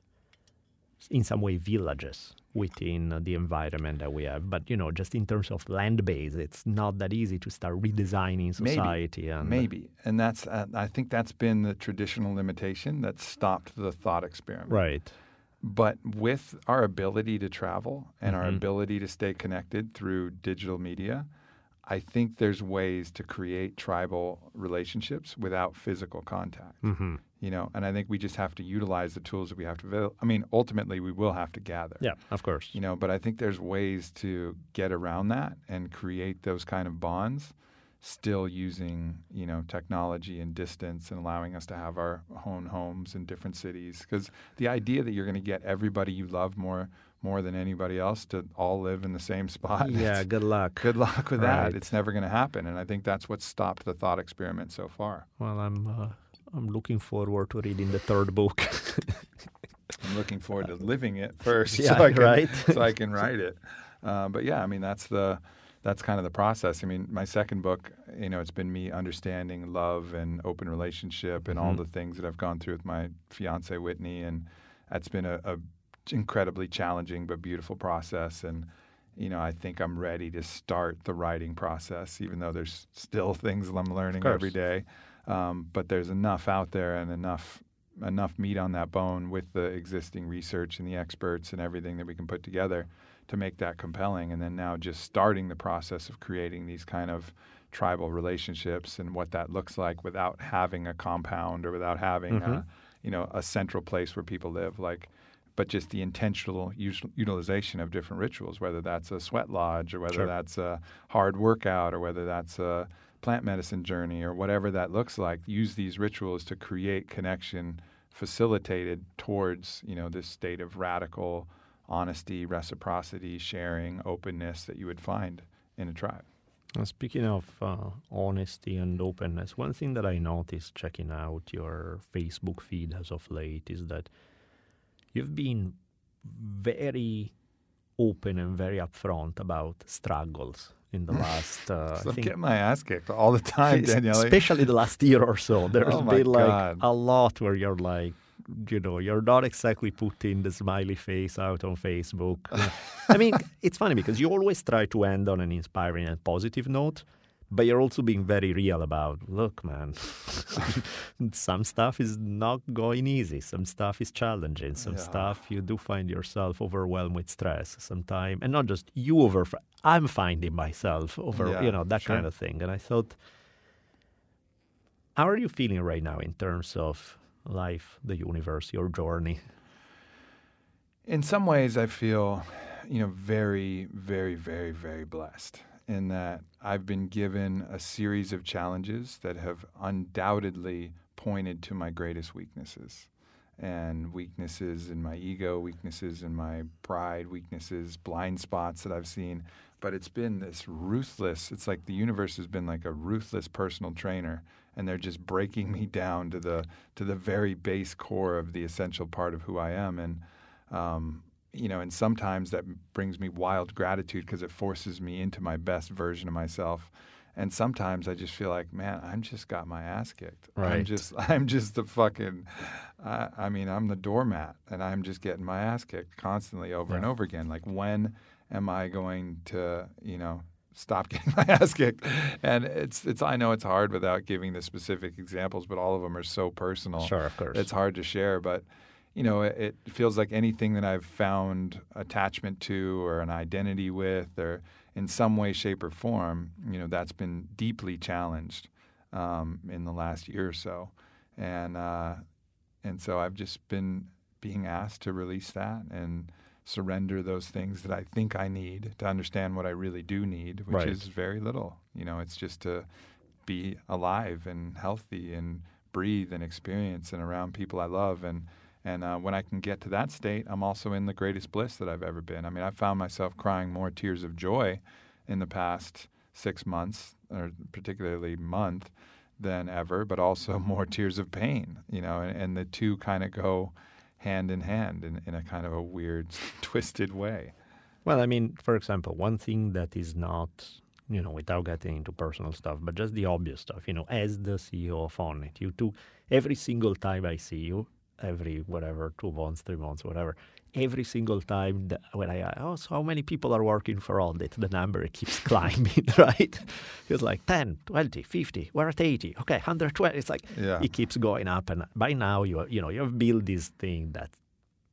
in some way, villages within the environment that we have. But, you know, just in terms of land base, it's not that easy to start redesigning Maybe. society. And, Maybe, and that's uh, I think that's been the traditional limitation that stopped the thought experiment. Right. But with our ability to travel and our Mhm. ability to stay connected through digital media, I think there's ways to create tribal relationships without physical contact. hmm You know, and I think we just have to utilize the tools that we have to. I mean, ultimately, we will have to gather. Yeah, of course. You know, but I think there's ways to get around that and create those kind of bonds, still using you know technology and distance and allowing us to have our own homes in different cities. Because the idea that you're going to get everybody you love more more than anybody else to all live in the same spot. yeah, [laughs] good luck. Good luck with that. It's never going to happen, and I think that's what stopped the thought experiment so far. Well, I'm, uh, I'm looking forward to reading the third book. [laughs] I'm looking forward to living it first, [laughs] Yeah, so I can, right. so I can write it. Uh, but yeah, I mean that's the that's kind of the process. I mean, my second book, you know, it's been me understanding love and open relationship and all Mhm. the things that I've gone through with my fiance Whitney, and that's been a, a incredibly challenging but beautiful process. And you know, I think I'm ready to start the writing process, even though there's still things I'm learning every day. Um, but there's enough out there and enough enough meat on that bone with the existing research and the experts and everything that we can put together to make that compelling. And then now just starting the process of creating these kind of tribal relationships and what that looks like without having a compound or without having a, Mhm. you know a central place where people live like but just the intentional us- utilization of different rituals whether that's a sweat lodge or whether Sure. that's a hard workout or whether that's a plant medicine journey or whatever that looks like use these rituals to create connection facilitated towards you know this state of radical honesty reciprocity sharing openness that you would find in a tribe Speaking of uh, honesty and openness, one thing that I noticed checking out your Facebook feed as of late is that you've been very open and very upfront about struggles in the [laughs] last. Uh, so I think getting my ass kicked all the time [laughs] daniele especially the last year or so. [laughs] There's Oh been like God. a lot where you're like, you know, you're not exactly putting the smiley face out on Facebook. I mean, it's funny because you always try to end on an inspiring and positive note, but you're also being very real about, look, man, [laughs] some stuff is not going easy. Some stuff is challenging. Some Yeah. stuff you do find yourself overwhelmed with stress sometime, and not just you over. I'm finding myself over, Yeah, you know, that sure. kind of thing. And I thought, how are you feeling right now in terms of life, the universe, your journey? in some ways i feel you know very very very very blessed in that i've been given a series of challenges that have undoubtedly pointed to my greatest weaknesses and weaknesses in my ego weaknesses in my pride weaknesses blind spots that i've seen. But it's been this ruthless it's like the universe has been like a ruthless personal trainer and they're just breaking me down to the to the very base core of the essential part of who i am. And um, you know, and sometimes that brings me wild gratitude because it forces me into my best version of myself. And sometimes I just feel like, man, I'm just got my ass kicked. Right. I'm just, [laughs] I'm just the fucking, I I mean, I'm the doormat, and I'm just getting my ass kicked constantly over and over again. Like, when am I going to, you know, stop [laughs] getting my ass kicked? And it's, it's. I know it's hard without giving the specific examples, but all of them are so personal. Sure, of course. It's hard to share, but you know, it, it feels like anything that I've found attachment to or an identity with, or in some way, shape, or form, you know, that's been deeply challenged um, in the last year or so, and uh, and so I've just been being asked to release that and surrender those things that I think I need to understand what I really do need, which Right. is very little. You know, it's just to be alive and healthy and breathe and experience and around people I love and and uh, when I can get to that state, I'm also in the greatest bliss that I've ever been. I mean, I found myself crying more tears of joy in the past six months, or particularly month, than ever, but also [laughs] more tears of pain. You know, and, and the two kind of go hand in hand in, in a kind of a weird, [laughs] twisted way. Well, I mean, for example, one thing that is not, you know, without getting into personal stuff, but just the obvious stuff, you know, as the CEO of Onnit, you do every single time I see you, every whatever, two months, three months, whatever, every single time that when I, oh, so how many people are working for Onnit? The number [laughs] keeps climbing, [laughs] right? It's like 10, 20, 50, we're at 80, okay, 120. It's like, Yeah. it keeps going up. And by now, you, you know, you've built this thing that's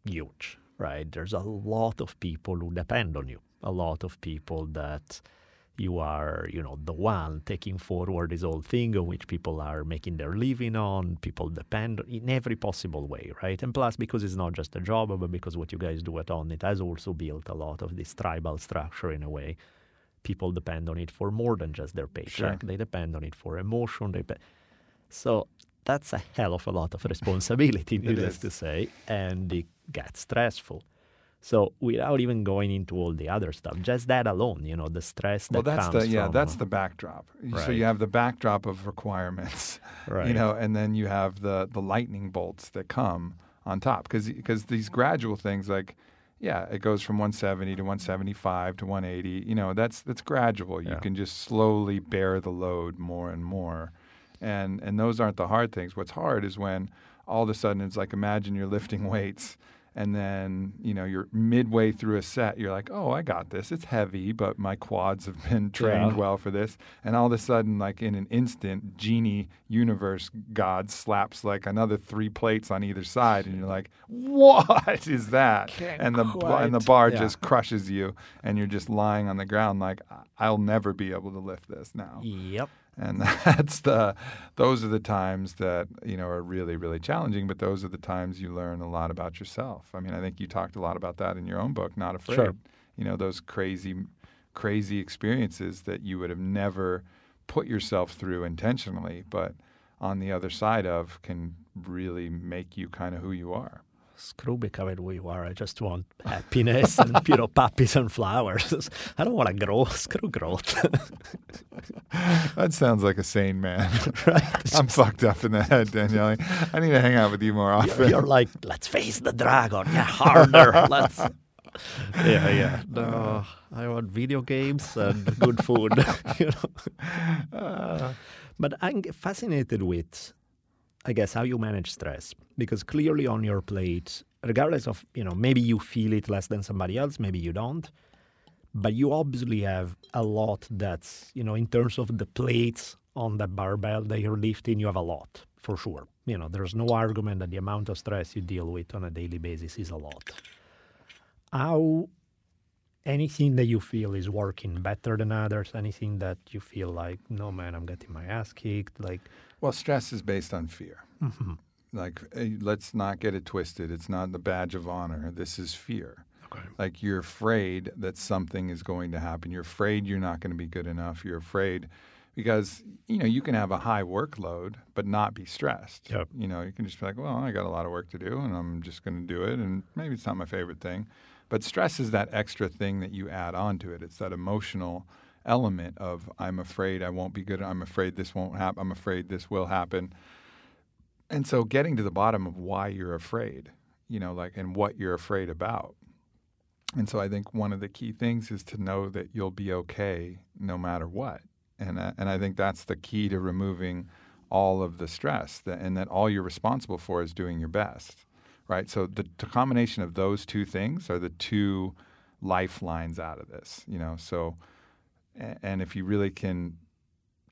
huge, right? There's a lot of people who depend on you, a lot of people that you are, you know, the one taking forward this whole thing on which people are making their living on, people depend in every possible way, right? And plus, because it's not just a job, but because what you guys do at Onnit has also built a lot of this tribal structure in a way. People depend on it for more than just their paycheck. They depend on it for emotion. They pe- so that's a hell of a lot of [laughs] responsibility, needless to say, and it gets stressful. So without even going into all the other stuff, just that alone, you know, the stress well, that that's comes the yeah, from, that's uh, the backdrop. So you have the backdrop of requirements, [laughs] right. you know, and then you have the the lightning bolts that come on top because because these gradual things like yeah, it goes from 170 to 175 to 180. You know, that's that's gradual. You Yeah. can just slowly bear the load more and more, and and those aren't the hard things. What's hard is when all of a sudden it's like imagine you're lifting [laughs] weights and then you know you're midway through a set you're like oh i got this it's heavy but my quads have been [laughs] trained Yeah. well for this and all of a sudden like in an instant genie universe god slaps like another three plates on either side and you're like what is that Can't and the and the bar yeah. just crushes you and you're just lying on the ground like i'll never be able to lift this now Yep. And [laughs] that's the those are the times that you know are really really challenging but those are the times you learn a lot about yourself. I mean i think you talked a lot about that in your own book not afraid. Sure. you know those crazy crazy experiences that you would have never put yourself through intentionally but on the other side of can really make you kind of who you are Screw becoming who you are. I just want happiness and you know puppies and flowers. [laughs] I don't want to grow. Screw growth. [laughs] that sounds like a sane man [laughs] right? i'm fucked up in the head daniele i need to hang out with you more often You're, you're like, let's face the dragon. Yeah, harder. let's. Yeah, yeah. No, uh. I want video games and good food. you know. Uh. but I'm fascinated with, I guess, how you manage stress because clearly on your plate, regardless of you know, maybe you feel it less than somebody else, maybe you don't. But you obviously have a lot that's, you know, in terms of the plates on the barbell that you're lifting, you have a lot for sure. You know, there's no argument that the amount of stress you deal with on a daily basis is a lot. How anything that you feel is working better than others, anything that you feel like, no man, I'm getting my ass kicked, like Well, stress is based on fear. Mm-hmm. Like, eh, let's not get it twisted. It's not the badge of honor. This is fear. Okay. Like, you're afraid that something is going to happen. You're afraid you're not going to be good enough. You're afraid because, you know, you can have a high workload but not be stressed. Yep. You know, you can just be like, well, I got a lot of work to do and I'm just going to do it. And maybe it's not my favorite thing. But stress is that extra thing that you add on to it. It's that emotional element of I'm afraid I won't be good. I'm afraid this won't happen. I'm afraid this will happen. And so getting to the bottom of why you're afraid, you know, like and what you're afraid about And so I think one of the key things is to know that you'll be okay no matter what. And, uh, and I think that's the key to removing all of the stress that, and that all you're responsible for is doing your best, right? So the, the combination of those two things are the two lifelines out of this, you know. So, and if you really can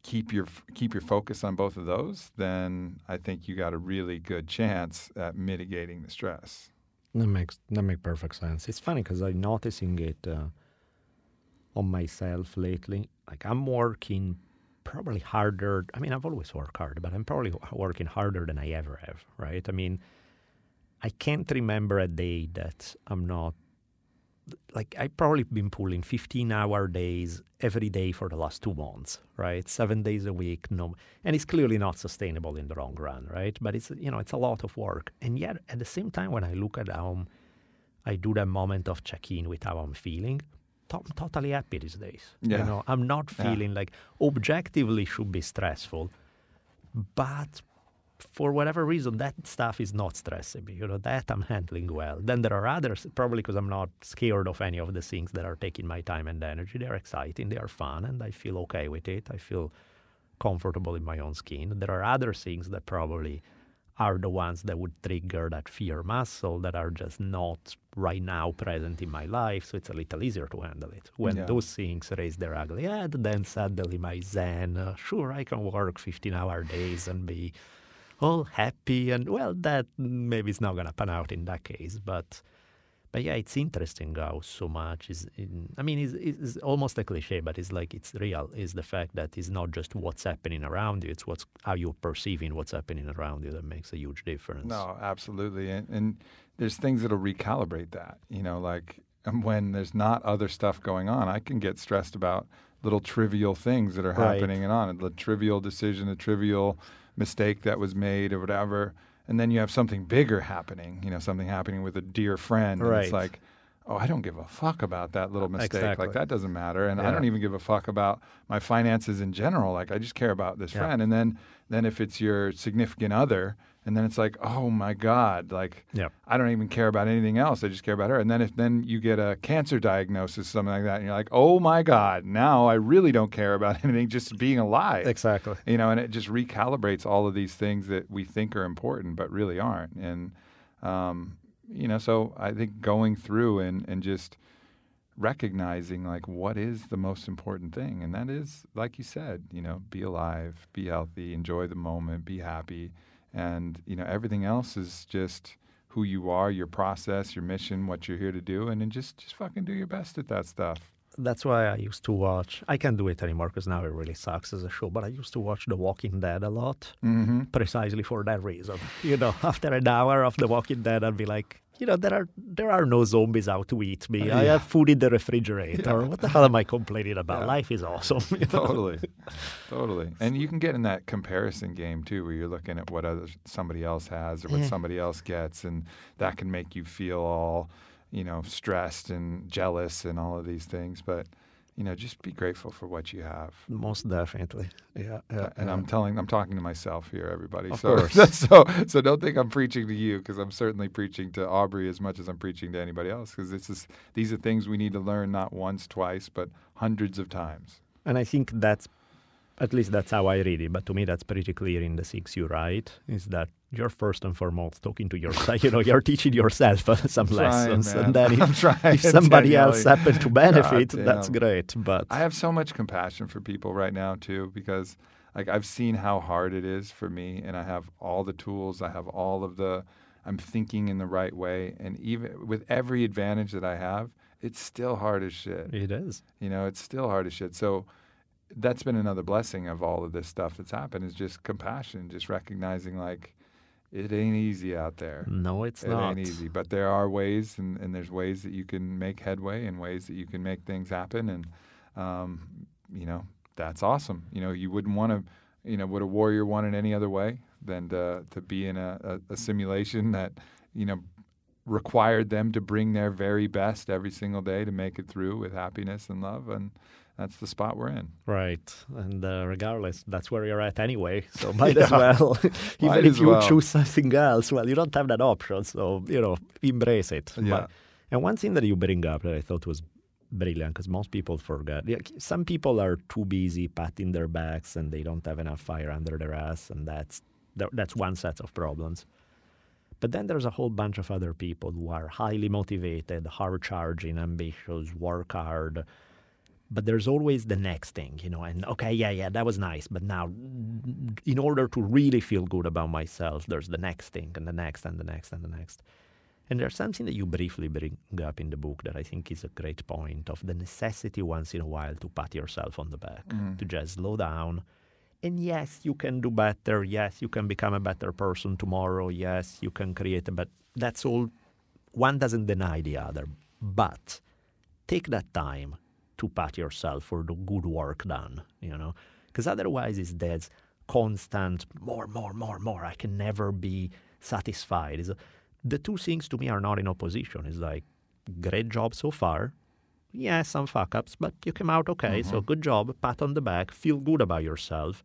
keep your keep your focus on both of those, then I think you got a really good chance at mitigating the stress. That makes that makes perfect sense. It's funny because I'm noticing it uh, on myself lately. Like I'm working probably harder. I mean, I've always worked hard, but I'm probably working harder than I ever have. Right? I mean, I can't remember a day that I'm not like I've probably been pulling 15 hour days every day for the last two months, right? Seven days a week, no, and it's clearly not sustainable in the long run, right? But it's you know it's a lot of work, and yet at the same time, when I look at how I do that moment of check in with how I'm feeling, I'm totally happy these days. Yeah. You know, I'm not feeling yeah. like objectively should be stressful, but for whatever reason, that stuff is not stressing me. You know, that I'm handling well. Then there are others, probably because I'm not scared of any of the things that are taking my time and energy. They're exciting, they are fun, and I feel okay with it. I feel comfortable in my own skin. There are other things that probably are the ones that would trigger that fear muscle that are just not right now present in my life. So it's a little easier to handle it. When yeah. those things raise their ugly head, then suddenly my zen, uh, sure, I can work 15 hour days and be all happy and well that maybe it's not going to pan out in that case but but yeah it's interesting how so much is in, i mean it's, it's almost a cliche but it's like it's real is the fact that it's not just what's happening around you it's what's how you're perceiving what's happening around you that makes a huge difference no absolutely and, and there's things that'll recalibrate that you know like um, when there's not other stuff going on i can get stressed about little trivial things that are right. happening and on the trivial decision the trivial mistake that was made or whatever, and then you have something bigger happening, you know, something happening with a dear friend, right. and it's like, oh, I don't give a fuck about that little mistake. Exactly. Like that doesn't matter, and yeah. I don't even give a fuck about my finances in general. Like I just care about this yeah. friend, and then then if it's your significant other and then it's like, oh my God, like yep. I don't even care about anything else. I just care about her. And then if then you get a cancer diagnosis, something like that, and you're like, oh my God, now I really don't care about [laughs] anything, just being alive. Exactly. You know, and it just recalibrates all of these things that we think are important but really aren't. And um, you know, so I think going through and and just recognizing like what is the most important thing and that is like you said you know be alive be healthy enjoy the moment be happy and you know everything else is just who you are, your process, your mission, what you're here to do, and then just just fucking do your best at that stuff. That's why I used to watch. I can't do it anymore because now it really sucks as a show. But I used to watch The Walking Dead a lot, mm-hmm. precisely for that reason. You know, [laughs] after an hour of The Walking Dead, I'd be like, you know, there are there are no zombies out to eat me. Uh, I have food in the refrigerator. Yeah. What the hell am I complaining about? Yeah. Life is awesome. You [laughs] know? Totally, totally. And you can get in that comparison game too, where you're looking at what other somebody else has or what yeah. somebody else gets, and that can make you feel all, you know, stressed and jealous and all of these things. But you know, just be grateful for what you have. Most definitely. Yeah. yeah and yeah. I'm telling, I'm talking to myself here, everybody. Of so, [laughs] course. so, so don't think I'm preaching to you because I'm certainly preaching to Aubrey as much as I'm preaching to anybody else because this is, these are things we need to learn not once, twice, but hundreds of times. And I think that's at least that's how I read it. But to me, that's pretty clear in the six you write is that you're first and foremost talking to yourself. [laughs] you know, you're teaching yourself [laughs] some trying, lessons, man. and then [laughs] if, if somebody else happen to benefit, God, that's great. But I have so much compassion for people right now too, because like I've seen how hard it is for me, and I have all the tools, I have all of the, I'm thinking in the right way, and even with every advantage that I have, it's still hard as shit. It is. You know, it's still hard as shit. So that's been another blessing of all of this stuff that's happened is just compassion, just recognizing like it ain't easy out there. No, it's it not. It ain't easy, but there are ways, and, and there's ways that you can make headway, and ways that you can make things happen, and um, you know that's awesome. You know, you wouldn't want to, you know, would a warrior want it any other way than to to be in a, a, a simulation that you know required them to bring their very best every single day to make it through with happiness and love and that's the spot we're in. Right. And uh, regardless, that's where you're at anyway. So [laughs] might yeah. as well. [laughs] Even if you well. choose something else, well, you don't have that option. So, you know, embrace it. Yeah. But And one thing that you bring up that I thought was brilliant because most people forget. Some people are too busy patting their backs and they don't have enough fire under their ass, and that's that's one set of problems. But then there's a whole bunch of other people who are highly motivated, hard charging, ambitious, work hard. But there's always the next thing, you know, and okay, yeah, yeah, that was nice. But now, in order to really feel good about myself, there's the next thing, and the next, and the next, and the next. And there's something that you briefly bring up in the book that I think is a great point of the necessity once in a while to pat yourself on the back, mm-hmm. to just slow down. And yes, you can do better. Yes, you can become a better person tomorrow. Yes, you can create a better. that's all one doesn't deny the other. But take that time to pat yourself for the good work done, you know? Because otherwise it's that constant more, more, more, more. I can never be satisfied. It's, the two things to me are not in opposition. It's like, great job so far. Yeah, some fuck ups, but you came out okay. Mm-hmm. So good job, pat on the back, feel good about yourself.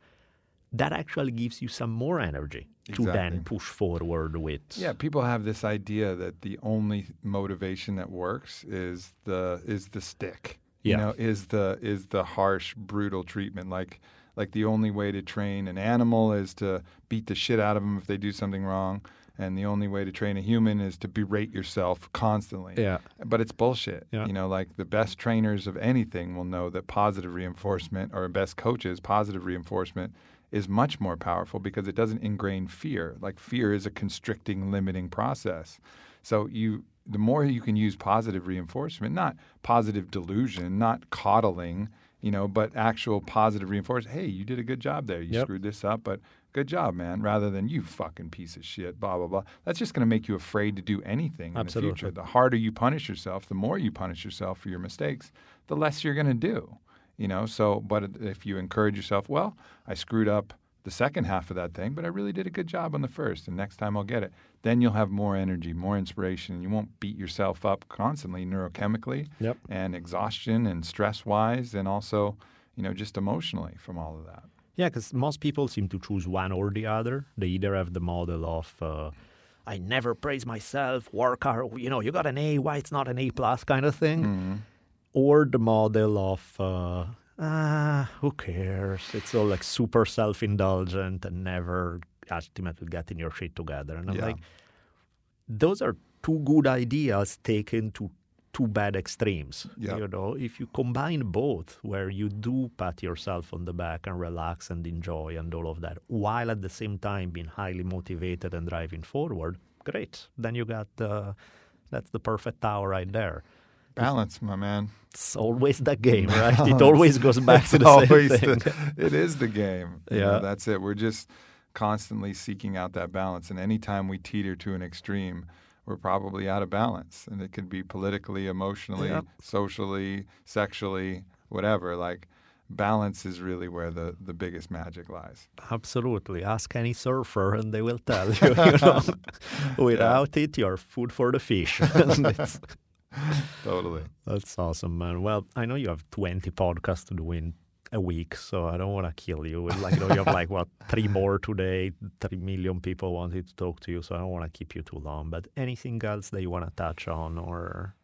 That actually gives you some more energy exactly. to then push forward with. Yeah, people have this idea that the only motivation that works is the is the stick. Yeah. You know, is the is the harsh, brutal treatment. Like like the only way to train an animal is to beat the shit out of them if they do something wrong and the only way to train a human is to berate yourself constantly. Yeah. But it's bullshit. Yeah. You know, like the best trainers of anything will know that positive reinforcement or best coaches, positive reinforcement is much more powerful because it doesn't ingrain fear. Like fear is a constricting, limiting process. So you the more you can use positive reinforcement, not positive delusion, not coddling, you know, but actual positive reinforcement. Hey, you did a good job there. You yep. screwed this up, but good job, man, rather than you fucking piece of shit, blah, blah, blah. That's just going to make you afraid to do anything Absolutely. in the future. The harder you punish yourself, the more you punish yourself for your mistakes, the less you're going to do, you know? So, but if you encourage yourself, well, I screwed up the second half of that thing, but I really did a good job on the first, and next time I'll get it. Then you'll have more energy, more inspiration, and you won't beat yourself up constantly neurochemically yep. and exhaustion and stress wise, and also, you know, just emotionally from all of that. Yeah, because most people seem to choose one or the other. They either have the model of uh, I never praise myself, work hard, you know, you got an A, why it's not an A plus kind of thing, mm-hmm. or the model of uh, ah, who cares? It's all like super self indulgent and never ultimately getting your shit together. And I'm yeah. like, those are two good ideas taken to two bad extremes. Yep. You know, if you combine both, where you do pat yourself on the back and relax and enjoy and all of that, while at the same time being highly motivated and driving forward, great. Then you got uh, that's the perfect tower right there. Balance, my man. It's always the game, right? [laughs] It always goes back to the same thing. The, it is the game. Yeah, you know, that's it. We're just constantly seeking out that balance, and anytime we teeter to an extreme we're probably out of balance. And it could be politically, emotionally, yep. socially, sexually, whatever. Like balance is really where the, the biggest magic lies. Absolutely. Ask any surfer and they will tell you, [laughs] you know. [laughs] Without yeah. it, you're food for the fish. [laughs] totally. That's awesome, man. Well, I know you have 20 podcasts to do in a week, so I don't want to kill you. Like you, know, you have like what [laughs] three more today. Three million people wanted to talk to you, so I don't want to keep you too long. But anything else that you want to touch on, or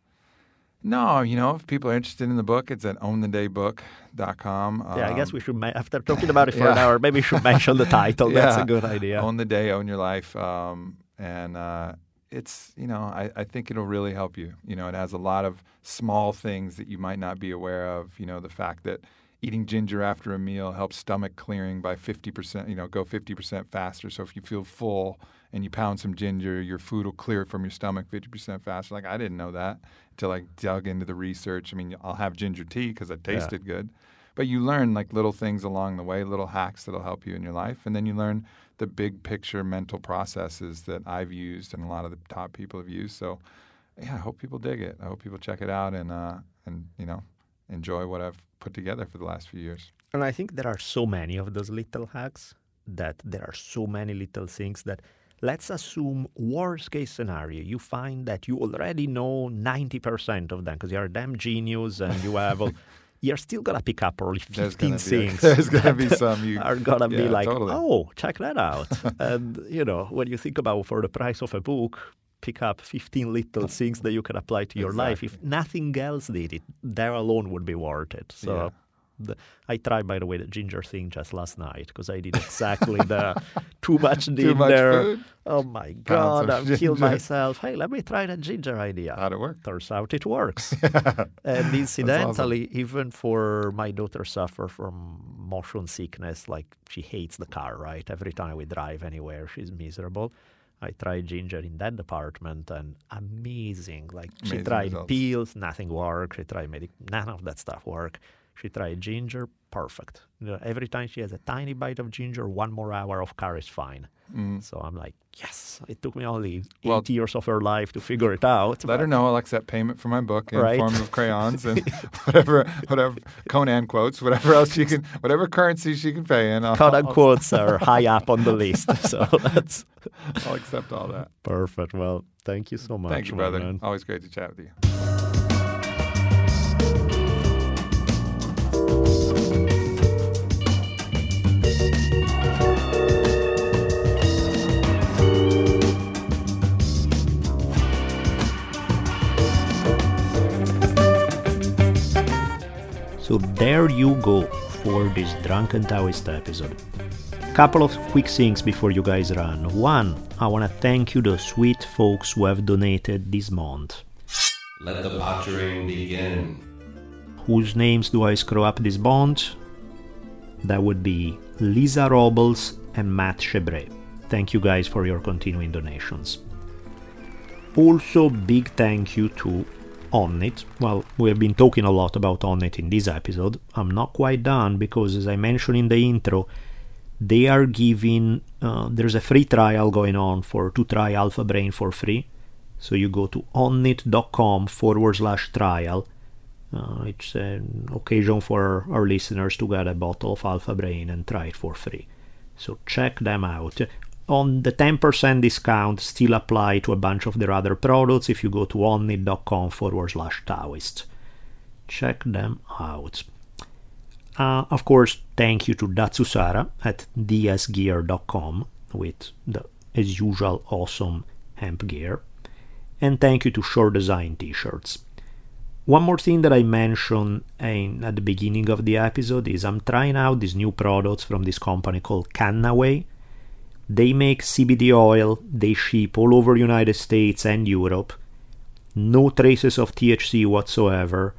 no, you know, if people are interested in the book, it's at ownthedaybook.com. Um, yeah, I guess we should, ma- after talking about it for yeah. an hour, maybe we should mention the title. yeah. [laughs] That's a good idea. Own the Day, Own Your Life. Um, and uh, it's, you know, I, I think it'll really help you. You know, it has a lot of small things that you might not be aware of. You know, the fact that eating ginger after a meal helps stomach clearing by 50%, you know, go 50% faster. So if you feel full and you pound some ginger, your food will clear from your stomach 50% faster. Like I didn't know that until I dug into the research. I mean, I'll have ginger tea because it tasted yeah. good. But you learn like little things along the way, little hacks that'll help you in your life. And then you learn the big picture mental processes that I've used and a lot of the top people have used. So yeah, I hope people dig it. I hope people check it out and uh, and you know enjoy what I've put together for the last few years. And I think there are so many of those little hacks that there are so many little things that let's assume worst case scenario you find that you already know 90% of them because you're a damn genius and you have [laughs] you're still gonna pick up only 15 things [laughs] there's gonna be some you are gonna yeah, be like totally. oh check that out [laughs] and you know when you think about for the price of a book pick up 15 little things that you can apply to your life. If nothing else did it, that alone would be worth it. So. Yeah. The, I tried, by the way, the ginger thing just last night because I did exactly the [laughs] too much dinner. much? Oh my god, I've killed myself. Hey, let me try the ginger idea. How'd it work? Turns out it works. [laughs] and incidentally, even for my daughter suffer from motion sickness, like she hates the car, right? Every time we drive anywhere, she's miserable. I tried ginger in that department and amazing. Like she tried results. pills, nothing worked. She tried medic, none of that stuff worked. She tried ginger, perfect. Every time she has a tiny bite of ginger, one more hour of car is fine. So I'm like, yes. It took me only eight Mm. Well- years of her life to figure it out. Let her know I'll accept payment for my book in Right. form of crayons and [laughs] [laughs] whatever, whatever Conan quotes, whatever else she can, whatever currency she can pay in. I'll, cut [laughs] I'll, quotes are high up on the list. So that's I'll accept all that. perfect. Well, thank you so much. Thank you, brother. man. Always great to chat with you. So there you go for this Drunken Taoist episode. Couple of quick things before you guys run. One, I want to thank you the sweet folks who have donated this month. Let the pottering begin. Whose names do I screw up this month? That would be Lisa Robles and Matt Chebre. Thank you guys for your continuing donations. Also, big thank you to Onnit. Well, we have been talking a lot about Onnit in this episode. I'm not quite done because, as I mentioned in the intro, they are giving uh, there's a free trial going on for to try Alpha Brain for free. So you go to onnit.com forward slash trial. Uh, it's an occasion for our listeners to get a bottle of Alpha Brain and try it for free. So check them out. On the 10% discount still apply to a bunch of their other products if you go to onnit.com forward slash Taoist. Check them out. Uh, of course, thank you to Datsusara at dsgear.com with the, as usual, awesome hemp gear. And thank you to Shore Design t-shirts. One more thing that I mentioned in, at the beginning of the episode is I'm trying out these new products from this company called Kannaway. They make CBD oil, they ship all over United States and Europe. No traces of THC whatsoever.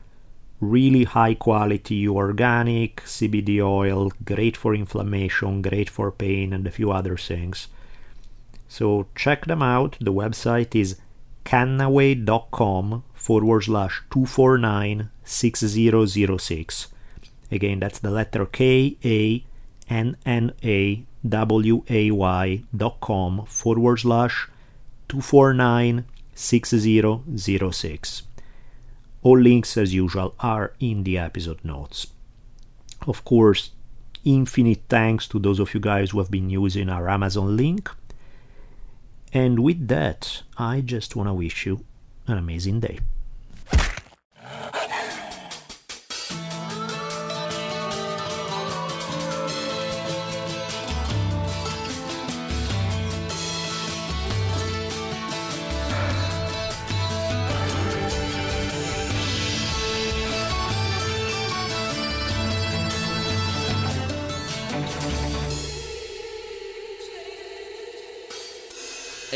Really high quality organic CBD oil, great for inflammation, great for pain, and a few other things. So check them out. The website is kannaway.com forward slash 249 6006. Again, that's the letter K A N N A W A Y dot com forward slash 249 6006. All links, as usual, are in the episode notes. Of course, infinite thanks to those of you guys who have been using our Amazon link. And with that, I just want to wish you an amazing day.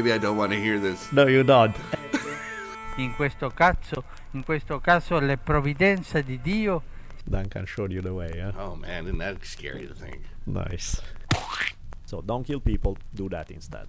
Maybe I don't want to hear this. No, you don't. In questo caso, in questo caso la provvidenza di Dio Duncan showed you the way. Yeah, Oh man, isn't that scary to think? nice. So don't kill people. Do that instead.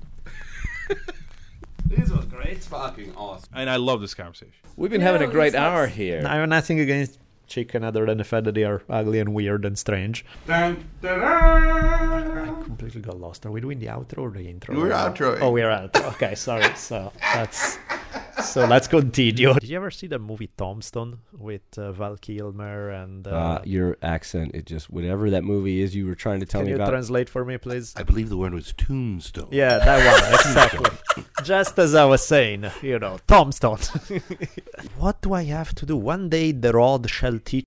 This was great. Fucking awesome. And I love this conversation. We've been having a great hour here. I have nothing against chicken other than the fact that they are ugly and weird and strange. Dun, dun, I completely got lost. Are we doing the outro or the intro? We're outroing. Oh, we're outro. Okay, sorry. So that's so let's continue. Did you ever see the movie Tombstone with uh, Val Kilmer and? Uh, Uh, your accent, it just whatever that movie is you were trying to tell me? can me you about. translate for me, please? I believe the word was tombstone. Yeah, that one [laughs] exactly. Just as I was saying, you know, Tombstone. [laughs] what do I have to do? One day the rod shall teach